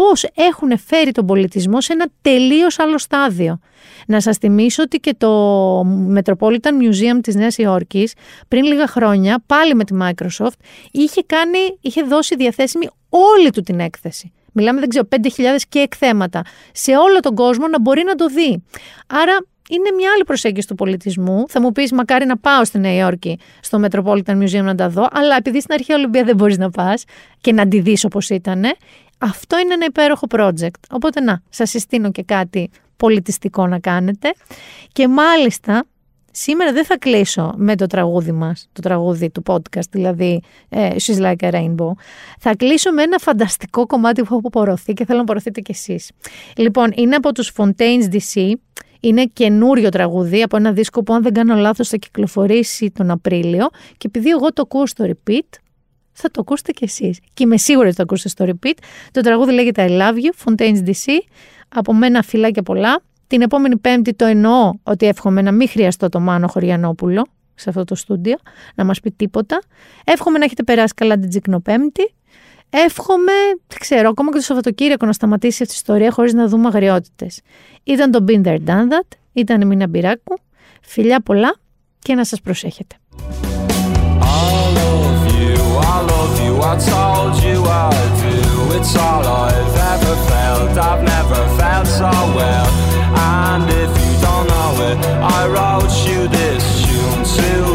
πώς έχουν φέρει τον πολιτισμό σε ένα τελείως άλλο στάδιο. Να σας θυμίσω ότι και το Metropolitan Museum της Νέας Υόρκης πριν λίγα χρόνια, πάλι με τη Microsoft, είχε, κάνει, είχε δώσει διαθέσιμη όλη του την έκθεση. Μιλάμε, δεν ξέρω, 5.000 και εκθέματα. Σε όλο τον κόσμο να μπορεί να το δει. Άρα είναι μια άλλη προσέγγιση του πολιτισμού. Θα μου πεις, μακάρι να πάω στη Νέα Υόρκη, στο Metropolitan Museum να τα δω, αλλά επειδή στην αρχαία Ολυμπία δεν μπορείς να πας και να τη δεις όπως ήταν, αυτό είναι ένα υπέροχο project. Οπότε να, σας συστήνω και κάτι πολιτιστικό να κάνετε. Και μάλιστα, σήμερα δεν θα κλείσω με το τραγούδι μας, το τραγούδι του podcast, δηλαδή ε, She's Like a Rainbow. Θα κλείσω με ένα φανταστικό κομμάτι που έχω απορροθεί και θέλω να απορροθείτε κι εσείς. Λοιπόν, είναι από τους Fontaines DC, είναι καινούριο τραγούδι από ένα δίσκο που αν δεν κάνω λάθος θα κυκλοφορήσει τον Απρίλιο και επειδή εγώ το ακούω στο repeat, θα το ακούσετε κι εσείς. Και είμαι σίγουρη ότι θα ακούσετε στο repeat. Το τραγούδι λέγεται I Love You, Fontaines DC. Από μένα φιλάκια πολλά. Την επόμενη Πέμπτη το εννοώ ότι εύχομαι να μην χρειαστώ το Μάνο Χωριανόπουλο σε αυτό το στούντιο, να μας πει τίποτα. Εύχομαι να έχετε περάσει καλά την Τζικνοπέμπτη. Εύχομαι, δεν ξέρω, ακόμα και το Σαββατοκύριακο να σταματήσει αυτή η ιστορία χωρίς να δούμε αγριότητες. Ήταν το Been There Done That, ήταν η Μίνα Μπυράκου. Φιλιά πολλά και να σας προσέχετε. I love you, I told you I do. It's all I've ever felt, I've never felt so well. And if you don't know it, I wrote you this tune to